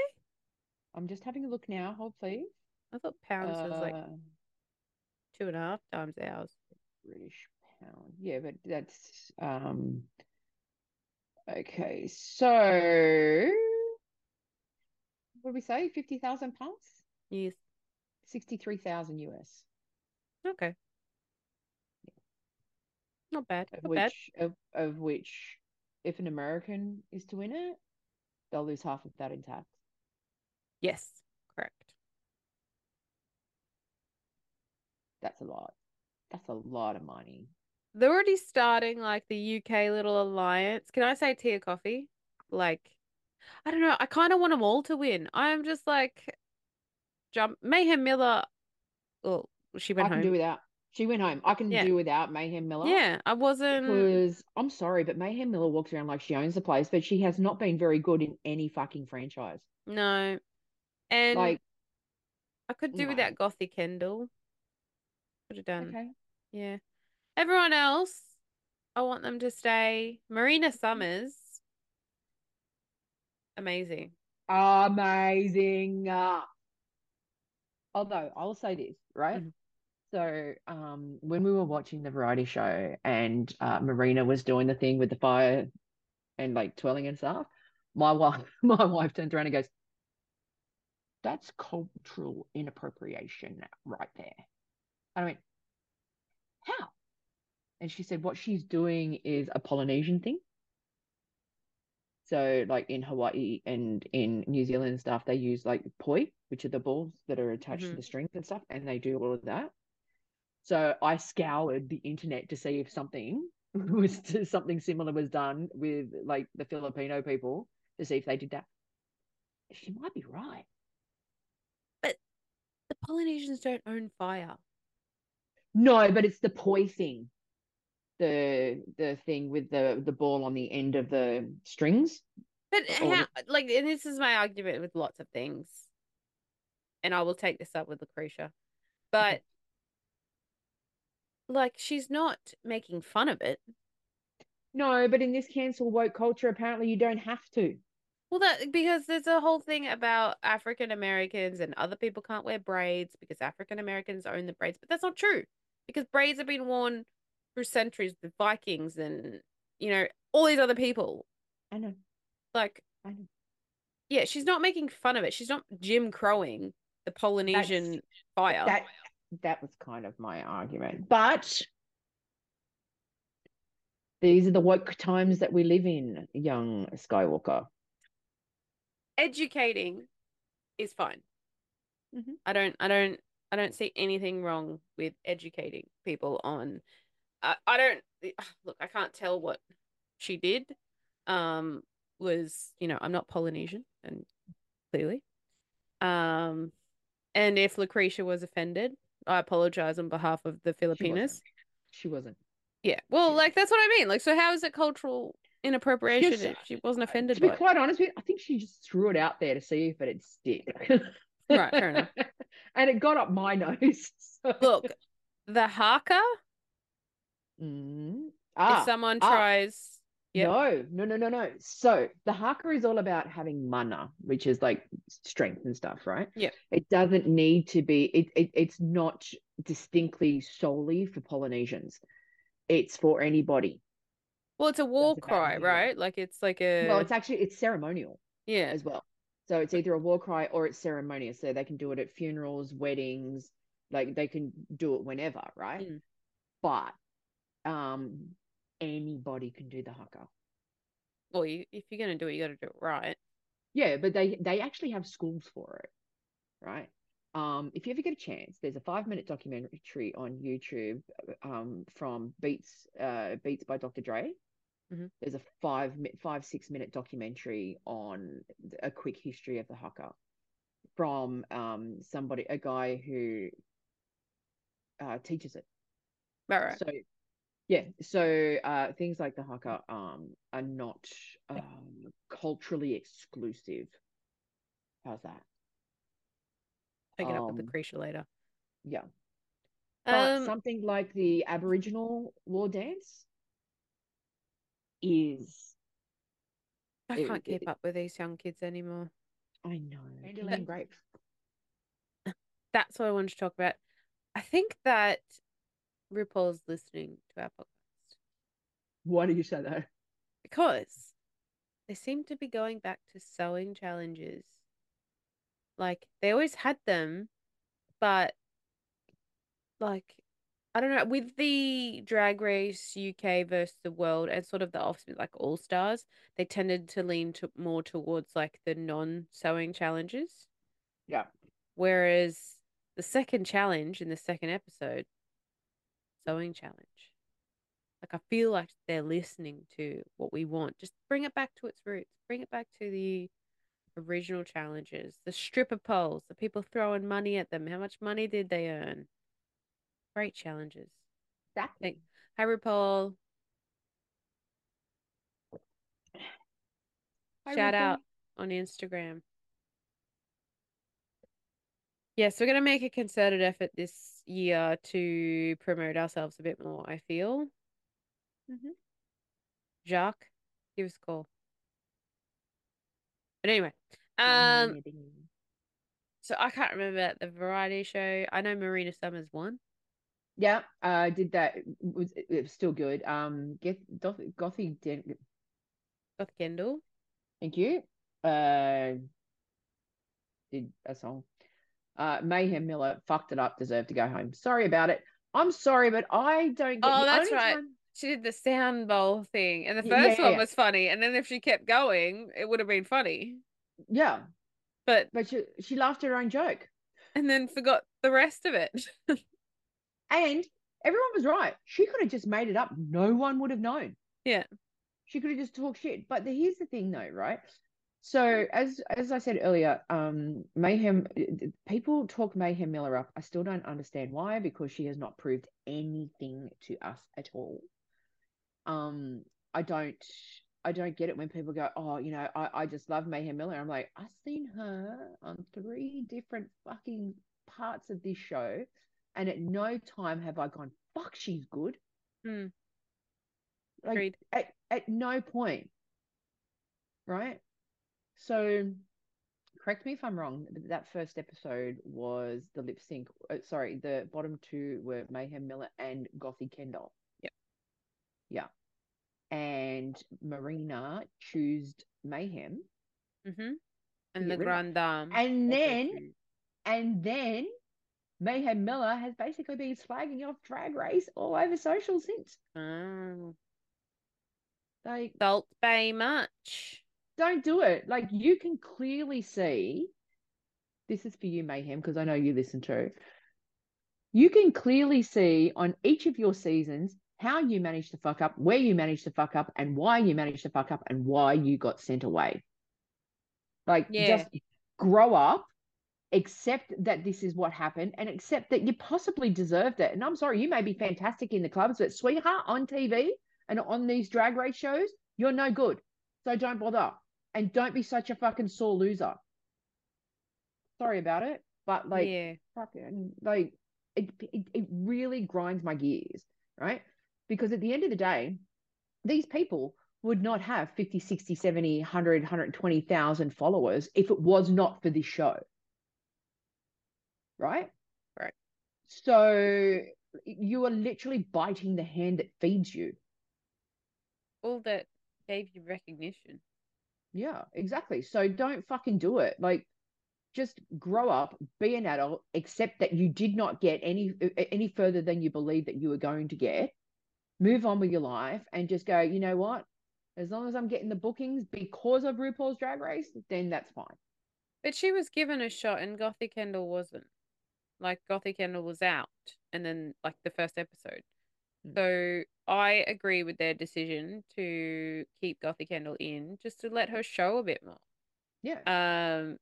I'm just having a look now. Hold please. I thought pounds was like Uh, two and a half times ours. British pound. Yeah, but that's um. Okay, so what did we say? Fifty thousand pounds. Yes. 63,000 US, Okay. Not bad. of Not bad. which of, of which if an American is to win it, they'll lose half of that in tax. Yes, correct. That's a lot. That's a lot of money. They're already starting like the UK little alliance. Can I say Tia Kofi? Like, I don't know. I kind of want them all to win. I'm just like, jump Mayhem Miller. Oh, she went home. I can home. do without. She went home. I can Yeah. do without Mayhem Miller. Yeah, I wasn't. Because I'm sorry, but Mayhem Miller walks around like she owns the place, but she has not been very good in any fucking franchise. No. And Like, I could do no. without Gothy Kendoll. Could have done. okay. Yeah. Everyone else, I want them to stay. Marina Mm-hmm. Summers. Amazing. Amazing. Uh, although I'll say this, right? Mhm. So, um, when we were watching the variety show and uh, Marina was doing the thing with the fire and like twirling and stuff, my wife, my wife turns around and goes, "That's cultural inappropriation right there." And I went, "How?" And she said, "What she's doing is a Polynesian thing." So, like in Hawaii and in New Zealand and stuff, they use like poi, which are the balls that are attached to Mhm. the strings and stuff, and they do all of that. So I scoured the internet to see if something was to, something similar was done with like the Filipino people to see if they did that. She might be right. Polynesians don't own fire. No, but it's the poi thing. The the thing with the the ball on the end of the strings. But how, like, and this is my argument with lots of things, and I will take this up with Lucretia, but like, she's not making fun of it. No, but in this cancel woke culture, apparently you don't have to. Well, that because there's a whole thing about African Americans and other people can't wear braids because African Americans own the braids, but that's not true because braids have been worn through centuries with Vikings and you know all these other people. I know. Like, I know. yeah, she's not making fun of it. She's not Jim Crowing the Polynesian fire. That that was kind of my argument. But these are the woke times that we live in, young Skywalker. Educating is fine. Mhm. I don't, I don't, I don't see anything wrong with educating people on. I, I don't look. I can't tell what she did. Um, was you know I'm not Polynesian and clearly. Um, and if Lucretia was offended, I apologize on behalf of the She wasn't. She wasn't. Yeah, well, Yeah. like that's what I mean. Like, so how is it cultural inappropriation Yes, if she wasn't offended To be by it? quite honest with you, I think she just threw it out there to see if it'd stick. Right, fair enough. and it got up my nose. so- Look, the haka. Mm. Ah, if someone ah. tries, Yep. No, no, no, no, no. So the haka is all about having mana, which is like strength and stuff, right? Yeah. It doesn't need to be. It, it it's not distinctly solely for Polynesians. It's for anybody. Well, it's a war cry, right? Like it's like a Well, it's actually it's ceremonial yeah. as well. So it's either a war cry or it's ceremonious. So they can do it at funerals, weddings, like they can do it whenever, right? Mm. But um anybody can do the haka. Well, you, if you're gonna do it, you got to do it right. Yeah, but they they actually have schools for it, right? Um, if you ever get a chance, there's a five minute documentary on YouTube um, from Beats uh, Beats by Dr. Dre. Mhm. There's a five five six minute documentary on a quick history of the haka from um, somebody a guy who uh, teaches it. Right, right. So yeah, so uh, things like the haka um, are not um, culturally exclusive. How's that? Pick it up with the Lucretia later. Yeah, but Um, something like the Aboriginal war dance is I it- can't keep it- up with these young kids anymore. I know Dandelion grape. That's what I wanted to talk about. I think that RuPaul's listening to our podcast Why do you say that? because they seem to be going back to sewing challenges. Like they always had them, but like I don't know, with the drag race UK versus the world and sort of the offspring like all stars, they tended to lean to more towards like the non sewing challenges. Yeah. Whereas the second challenge in the second episode, sewing challenge. Like I feel like they're listening to what we want. Just bring it back to its roots. Bring it back to the original challenges. The stripper poles, the people throwing money at them. How much money did they earn? Great challenges. Exactly. Hi RuPaul. Hi, Shout RuPaul. out on Instagram. Yes, we're gonna make a concerted effort this year to promote ourselves a bit more, I feel. Mhm. Jacques, give us a call. But anyway, um, so I can't remember the variety show. I know Marina Summers won. Yeah, uh, did that. It was it was still good. Um, get Goth- Gothy. Den- Goth Kendoll. Thank you. Uh, did a song. Uh, Mayhem Miller fucked it up. Deserved to go home. Sorry about it. I'm sorry, but I don't get. Oh, that's right. time- She did the sound bowl thing, and the first yeah, one was funny, and then if she kept going, it would have been funny. Yeah, But but she she laughed at her own joke, and then forgot the rest of it. and everyone was right. She could have just made it up. No one would have known. Yeah. she could have just talked shit. But the, here's the thing, though, right? So as as I said earlier, um, Mayhem people talk Mayhem Miller up. I still don't understand why because she has not proved anything to us at all. Um, I don't I don't get it when people go, oh, you know, I, I just love Mayhem Miller. I'm like, I've seen her on three different fucking parts of this show, and at no time have I gone, fuck, she's good. Hmm. Like Agreed. at at no point, right? So, correct me if I'm wrong. but That first episode was the lip sync. Uh, sorry, the bottom two were Mayhem Miller and Gothy Kendoll. Yep. Yeah. And Marina chose Mayhem, Mm-hmm. And the Grand Dame. and then and then Mayhem Miller has basically been slagging off Drag Race all over social since. Oh. Like, Salt Bae much. don't do it. Like you can clearly see this is for you, Mayhem, because I know you listen to. You can clearly see on each of your seasons how you managed to fuck up, where you managed to fuck up, and why you managed to fuck up, and why you got sent away. Like, Yeah. just grow up, accept that this is what happened, and accept that you possibly deserved it. And I'm sorry, you may be fantastic in the clubs, but sweetheart, on TV and on these drag race shows, you're no good. So don't bother. And don't be such a fucking sore loser. Sorry about it. But like yeah. fucking like it, it it really grinds my gears, right? Because at the end of the day, these people would not have 50, 60, 70, 100, 120,000 followers if it was not for this show. Right? Right. So you are literally biting the hand that feeds you. All that gave you recognition. Yeah, exactly. So don't fucking do it. Like, just grow up, be an adult, accept that you did not get any any further than you believe that you were going to get. Move on with your life and just go, you know what? As long as I'm getting the bookings because of RuPaul's Drag Race, then that's fine. But she was given a shot and Gothy Kendoll wasn't. Like Gothic Kendoll was out and then like the first episode. Mm. So I agree with their decision to keep Gothic Kendoll in just to let her show a bit more. Yeah. Um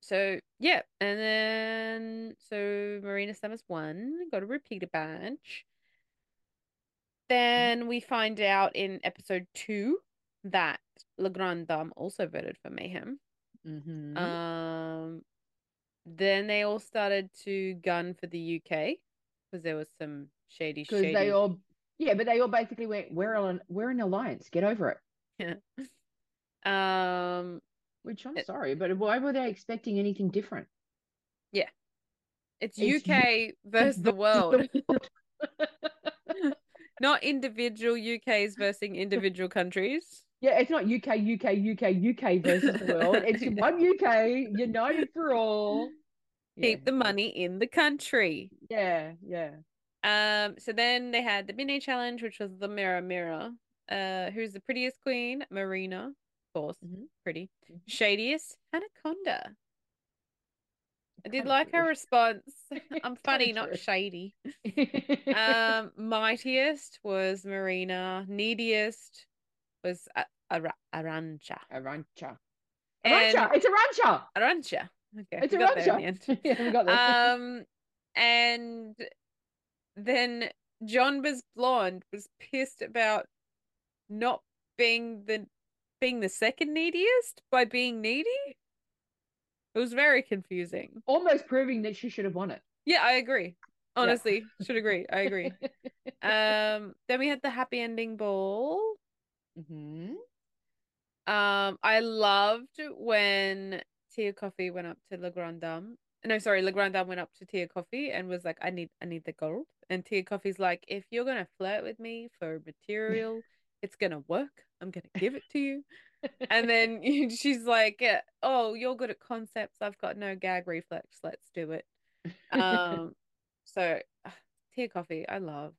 so yeah, and then so Marina Summers won, got a repeater badge. Then we find out in episode two that Le Grand Dame also voted for Mayhem. mm-hmm. Um, then they all started to gun for the UK because there was some shady, Because they all, yeah, but they all basically went, we're an we're an alliance. Get over it. Yeah. um, Which I'm It- sorry, but why were they expecting anything different? it's, It's UK versus the versus world, the world. not individual UKs versus individual countries. Yeah, it's not UK, UK, UK, UK versus the world. It's one UK, united for all. Keep Yeah, the money in the country. Yeah, yeah. Um, so then they had the mini challenge, which was the mirror mirror. Uh, who's the prettiest queen? Marina, of course, Mhm. pretty. Mhm. Shadiest, Hannah Conda. I did like her response. I'm funny, not shady. Um, mightiest was Marina. Neediest was A- Ara- Arantxa. Arantxa. And Arantxa. It's Arantxa. Arantxa. Okay, It's we got there in the Arantxa. end. yeah, we got there. Um, and then Jonbers blonde was pissed about not being the being the second neediest by being needy. It was very confusing. Almost proving that she should have won it. Yeah, I agree. Honestly, should agree. I agree. Um, then we had the happy ending ball. Mm-hmm. Um, I loved when Tia Kofi went up to Le Grand Dame. No, sorry, Le Grand Dame went up to Tia Kofi and was like, "I need, I need the gold." And Tia Kofi's like, "If you're gonna flirt with me for material, it's gonna work. I'm gonna give it to you." And then she's like, "Oh, you're good at concepts. I've got no gag reflex. Let's do it." Um, so Tia Kofi, I love.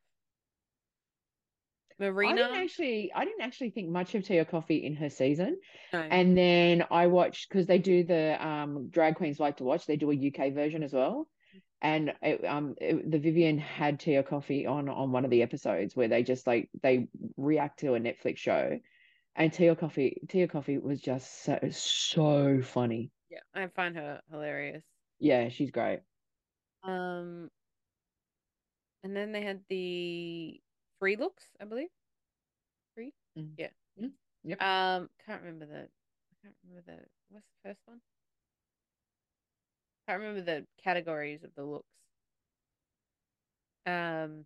I didn't actually I didn't actually think much of Tia Kofi in her season. no. And then I watched because they do the um drag queens like to watch, they do a UK version as well. And it, um it- the Vivienne had Tia Kofi on on one of the episodes where they just like they react to a Netflix show. And Tia Kofi Tea or Coffee was just so so funny. yeah, I find her hilarious. Yeah, she's great. Um, and then they had the free looks, I believe. Free? Mm. Yeah. Mm. Yep. Um, can't remember the I can't remember the what's the first one? Can't remember the categories of the looks. Um,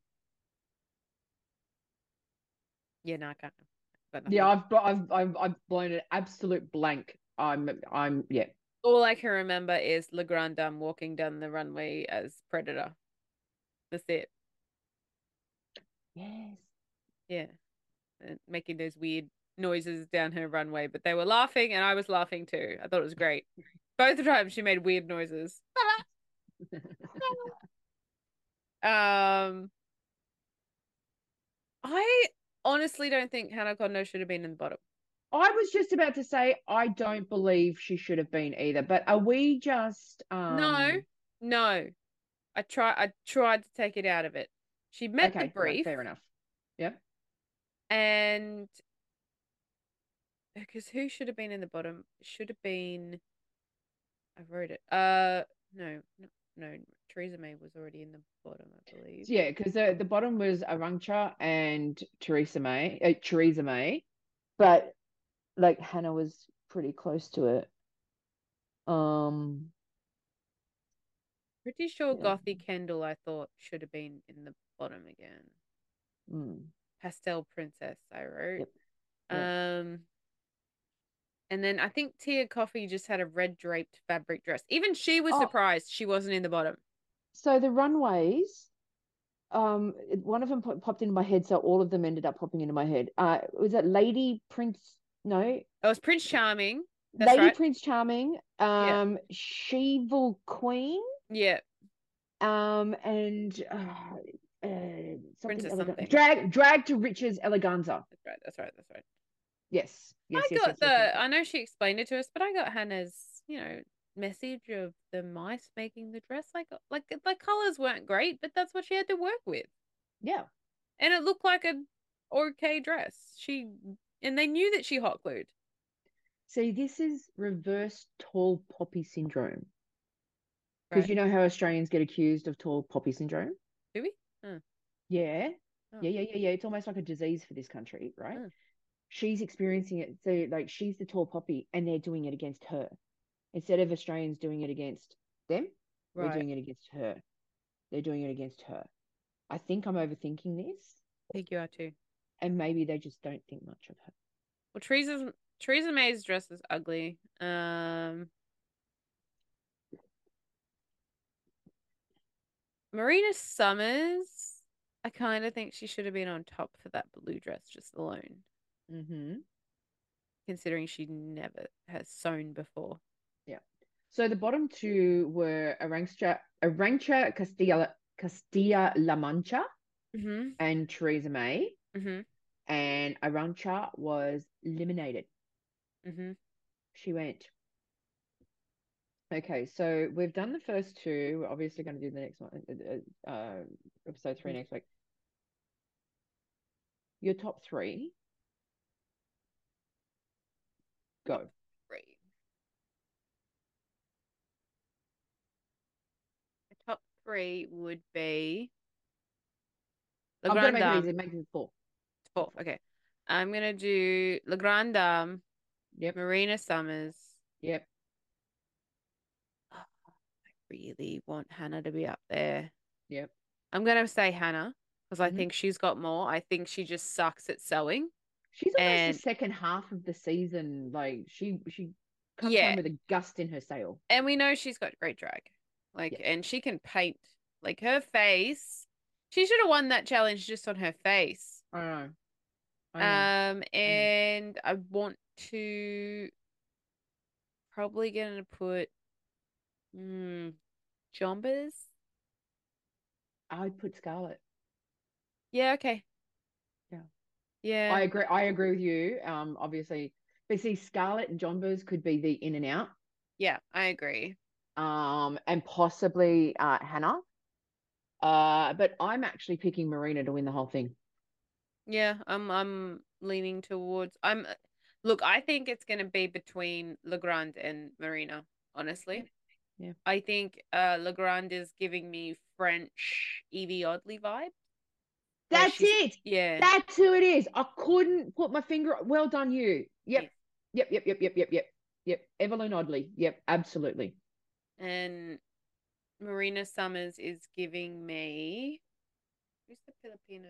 yeah, no, I can't. Nothing. Yeah, I've I've I've I've blown an absolute blank. I'm I'm yeah. All I can remember is Le Grand Dame walking down the runway as Predator. That's it. Yes. Yeah. And making those weird noises down her runway, but they were laughing and I was laughing too. I thought it was great. Both the times she made weird noises. Um I honestly don't think Hannah Conda should have been in the bottom. I was just about to say I don't believe she should have been either, but are we just um No, no. I try I tried to take it out of it. She met okay, the right, brief fair enough. Yeah. and because who should have been in the bottom? Should have been I wrote it. Uh no, no, no. Choriza May was already in the bottom, I believe. Yeah, because the, the bottom was Arantxa and Choriza May, uh, Choriza May, but like Hannah was pretty close to it. Um, Pretty sure Yeah. Gothy Kendoll I thought should have been in the bottom again. mm, Pastel Princess, I wrote. Yep. Um, and then I think Tia Coffee just had a red draped fabric dress. Even she was Oh. surprised she wasn't in the bottom. so the runways, um, one of them pop- popped into my head, so all of them ended up popping into my head. Uh, was that Lady Prince? No, It was Prince Charming. That's Lady right. Prince Charming, Yeah. um, She-Devil Queen, Yeah, um, and uh, uh, something something. Drag, drag to riches eleganza. that's right. That's right. That's right. Yes, yes, I yes, got yes, the. I know she explained it to us, but I got Hannah's, you know, message of the mice making the dress. Like, like the colors weren't great, but that's what she had to work with, Yeah, and it looked like a okay dress. She and they knew that she hot glued. see, this is reverse tall poppy syndrome. Because Right. you know how Australians get accused of tall poppy syndrome? Do we? Yeah. Oh. Yeah, yeah, yeah, yeah. It's almost like a disease for this country, right? Mm. She's experiencing it. So, like, she's the tall poppy, and they're doing it against her. Instead of Australians doing it against them, we're doing it against her. They're doing it against her. I think I'm overthinking this, I think you are too. and maybe they just don't think much of her. Well, Choriza's Choriza May's dress is ugly. Um, Marina Summers, I kind of think she should have been on top for that blue dress just alone, Mm-hmm. considering she never has sewn before. Yeah. So the bottom two were Arantxa, Arantxa Castilla, Castilla La Mancha Mm-hmm. and Choriza May, Mm-hmm. and Arantxa was eliminated. Mm-hmm. She went. Okay, so we've done the first two. We're obviously going to do the next one, uh, uh, episode three next week. Your top three. Go. Three. The top three would be I'm going to make it easy. Make it four. Fourth. Okay. I'm gonna do Le Grand Dame, Yep. Marina Summers. Yep. Oh, I really want Hannah to be up there. Yep. I'm gonna say Hannah because I Mhm. think she's got more. I think she just sucks at sewing. She's almost And- the second half of the season. Like she she comes Yeah. with a gust in her sail. And we know she's got great drag. Like Yeah. and she can paint like her face. She should have won that challenge just on her face. I know. I know. Um and I want to probably gonna put mm, Jonbers. I'd put Scarlett. Yeah, okay. Yeah. Yeah. I agree. I agree with you. Um, obviously, but see, Scarlett and Jonbers could be the in and out. Yeah, I agree. Um, and possibly uh Hannah. Uh, but I'm actually picking Marina to win the whole thing. Yeah, I'm I'm leaning towards I'm look, I think it's gonna be between Legrand and Marina, honestly. Yeah. I think uh Legrand is giving me French Evie Oddly vibe. That's it. Yeah. That's who it is. I couldn't put my finger. Well done, you. Yep. Yep. Yep. Yep. Yep. Yep. Yep. Yep. Evelyn Oddly. Yep. Absolutely. And Marina Summers is giving me who's the Filipino?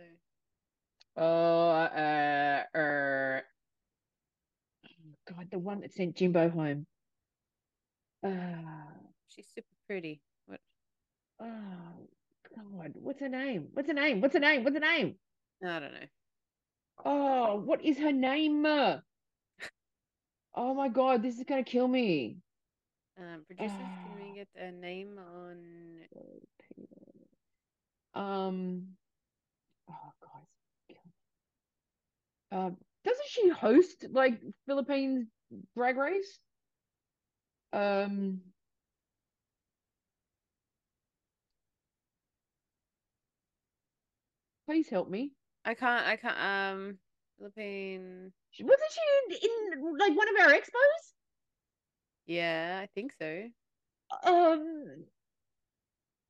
Oh, uh, uh, God, the one that sent Jimbo home. Uh, She's super pretty. What oh, God, what's her name? What's her name? What's her name? What's her name? I don't know. Oh, what is her name? Oh my God, this is gonna kill me. Um producers, can we get a name on Um, oh God, it's killing me. Um, doesn't she host like Philippines drag race? Um, please help me. I can't I can't um Philippine Wasn't she in, in like one of our expos? Yeah, I think so. Um,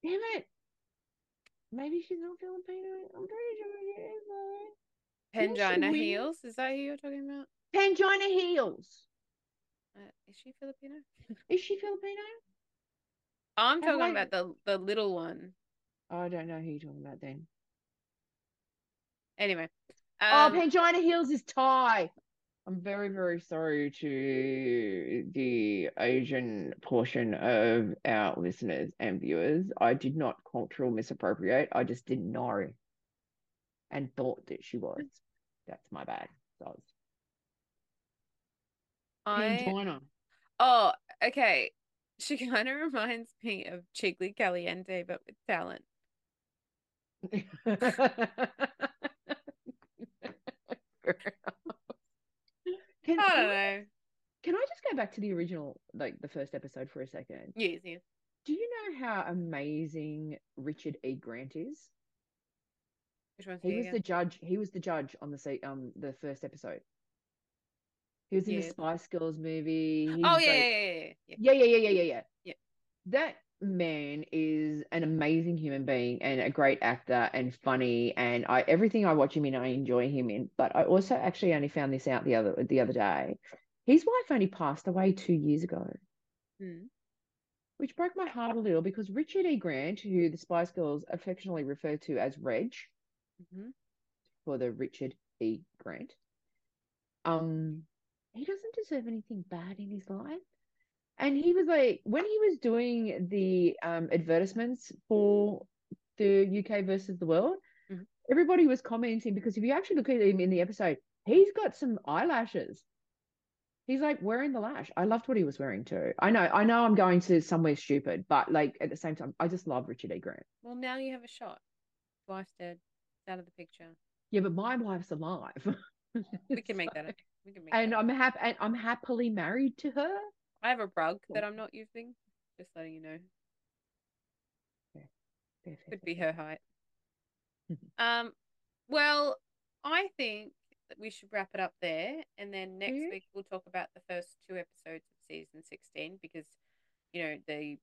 damn it. Maybe she's not Filipino. I'm pretty sure she is Pangina? Heels, is that who you're talking about? Pangina Heels. Uh, is she Filipino? Is she Filipino? I'm Have talking I- about the the little one. I don't know who you're talking about then. Anyway, oh, um, Pangina Heels is Thai. I'm very, very sorry to the Asian portion of our listeners and viewers. I did not cultural misappropriate. I just didn't know and thought that she was. That's my bad. Was I Pangina. oh okay. She kind of reminds me of Chigli Caliente, but with talent. Can, I don't know. can I just go back to the original, like the first episode for a second? Yes, yes. Do you know how amazing Richard E. Grant is? Which one's He he was the judge. He was the judge on the um the first episode. He was in the Spice Girls movie. He's Oh yeah, like- yeah, yeah, yeah, yeah. yeah, yeah, yeah, yeah, yeah, yeah. Yeah. That man is an amazing human being and a great actor and funny and I everything I watch him in I enjoy him in. But I also actually only found this out the other the other day. His wife only passed away two years ago, Hmm. which broke my heart a little because Richard E. Grant, who the Spice Girls affectionately refer to as Reg, Mhm. for the Richard E. Grant. Um, he doesn't deserve anything bad in his life. And he was like, when he was doing the um advertisements for the UK versus the world, Mhm. everybody was commenting because if you actually look at him in the episode, he's got some eyelashes. He's like wearing the lash. I loved what he was wearing too. I know, I know I'm going to somewhere stupid, but like at the same time, I just love Richard E. Grant. Well, now you have a shot. Wife's dead. It's out of the picture. Yeah, but my wife's alive. We can make that. We can make and that. I'm happy and I'm happily married to her. I have a rug that I'm not using. Just letting you know. Fair, fair, Could be her height. um. Well, I think that we should wrap it up there, and then next Yeah. week we'll talk about the first two episodes of season sixteen because, you know, they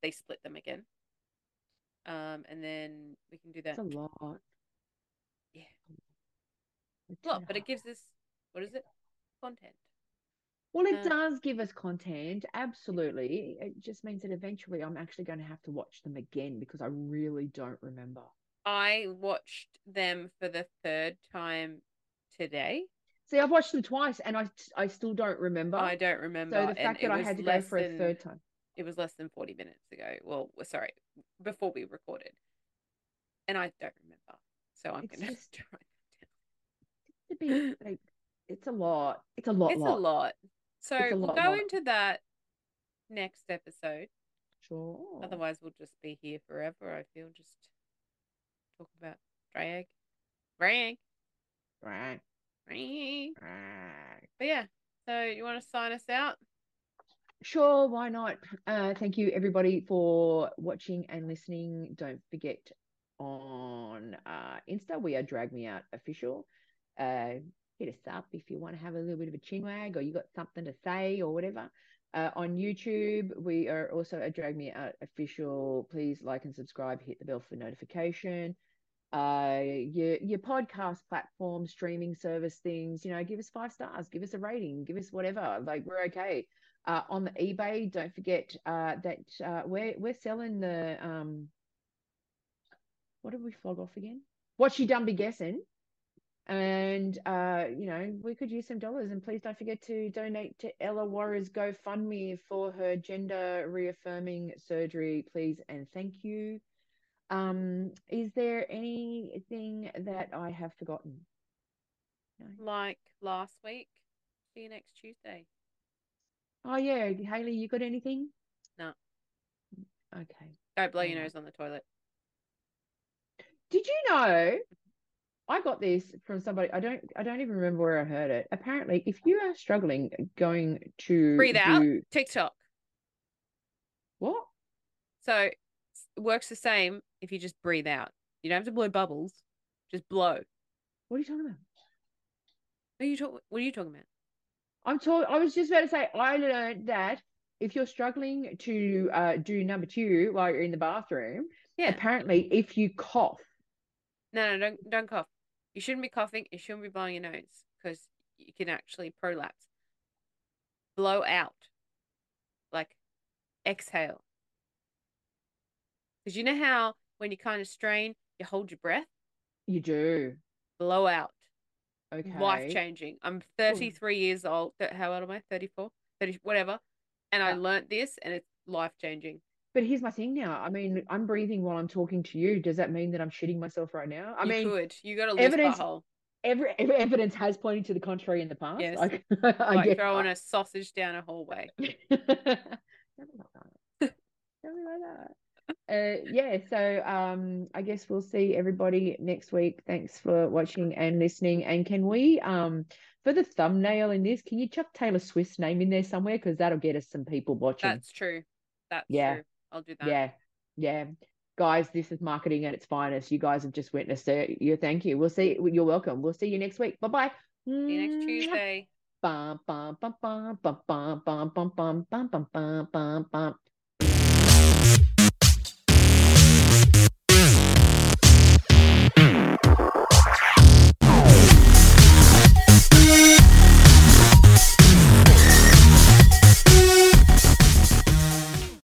they split them again. Um, and then we can do that. It's a lot. Yeah. It's Well, so but it gives us what is it? Content. Well, it uh, does give us content, absolutely. It just means that eventually I'm actually going to have to watch them again because I really don't remember. I watched them for the third time today. See, I've watched them twice and I I still don't remember. I don't remember. so the fact it that I had to go for a third time. It was less than 40 minutes ago. Well, sorry, before we recorded. And I don't remember. So I'm going to just- try. To be like, it's a lot. It's a lot. It's lot. a lot. So we'll go lot. into that next episode. Sure. Otherwise, we'll just be here forever. I feel just talk about drag, drag, drag, drag. But yeah, so you want to sign us out? Sure, why not? Uh, thank you everybody for watching and listening. Don't forget on uh, Insta, we are Drag Me Out Official. Uh, hit us up if you want to have a little bit of a chin wag or you got something to say or whatever. Uh, on YouTube, we are also a Drag Me Out Official. Please like and subscribe, hit the bell for notification. Uh, your your podcast platform, streaming service things, you know, give us five stars, give us a rating, give us whatever. Like we're okay uh, on the eBay. Don't forget uh, that uh, we're we're selling the um. What did we flog off again? What she done be guessing, and uh, you know we could use some dollars. And please don't forget to donate to Ellawarra's GoFundMe for her gender reaffirming surgery, please and thank you. Um, is there anything that I have forgotten? No. Like last week. See you next Tuesday. Oh yeah, Haley, you got anything? No. Okay. Don't blow your nose on the toilet. Did you know? I got this from somebody. I don't. I don't even remember where I heard it. Apparently, if you are struggling going to Breathe out. do- TikTok. what? So it works the same if you just breathe out. You don't have to blow bubbles. Just blow. What are you talking about? What are you talking? What are you talking about? I'm told. I was just about to say. I learned that if you're struggling to uh, do number two while you're in the bathroom, Yeah. apparently, if you cough, No, no, don't don't cough. You shouldn't be coughing. You shouldn't be blowing your nose because you can actually prolapse. Blow out, like exhale. Because you know how when you kind of strain, you hold your breath. you do. Blow out. Okay. Life changing. I'm 33 years old. How old am I? 34, 30, whatever. And I Yeah. learnt this, and it's life changing. But here's my thing now. I mean, I'm breathing while I'm talking to you. Does that mean that I'm shitting myself right now? I you mean, could. You got a loose evidence- butthole. every, every evidence has pointed to the contrary in the past. Yes. I, I Like throwing a sausage down a hallway. Like that. Don't like that. Uh, yeah, so um, I guess we'll see everybody next week. Thanks for watching and listening. And can we, um, for the thumbnail in this, can you chuck Taylor Swift's name in there somewhere? Because that'll get us some people watching. That's true. That's Yeah. true. I'll do that. Yeah, yeah. Guys, this is marketing at its finest. You guys have just witnessed it. You thank you. We'll see. You're welcome. We'll see you next week. Bye bye. See you next Tuesday. Bum, bum, bum, bum, bum, bum, bum, bum, bum, bum, bum, bum, bum, bum.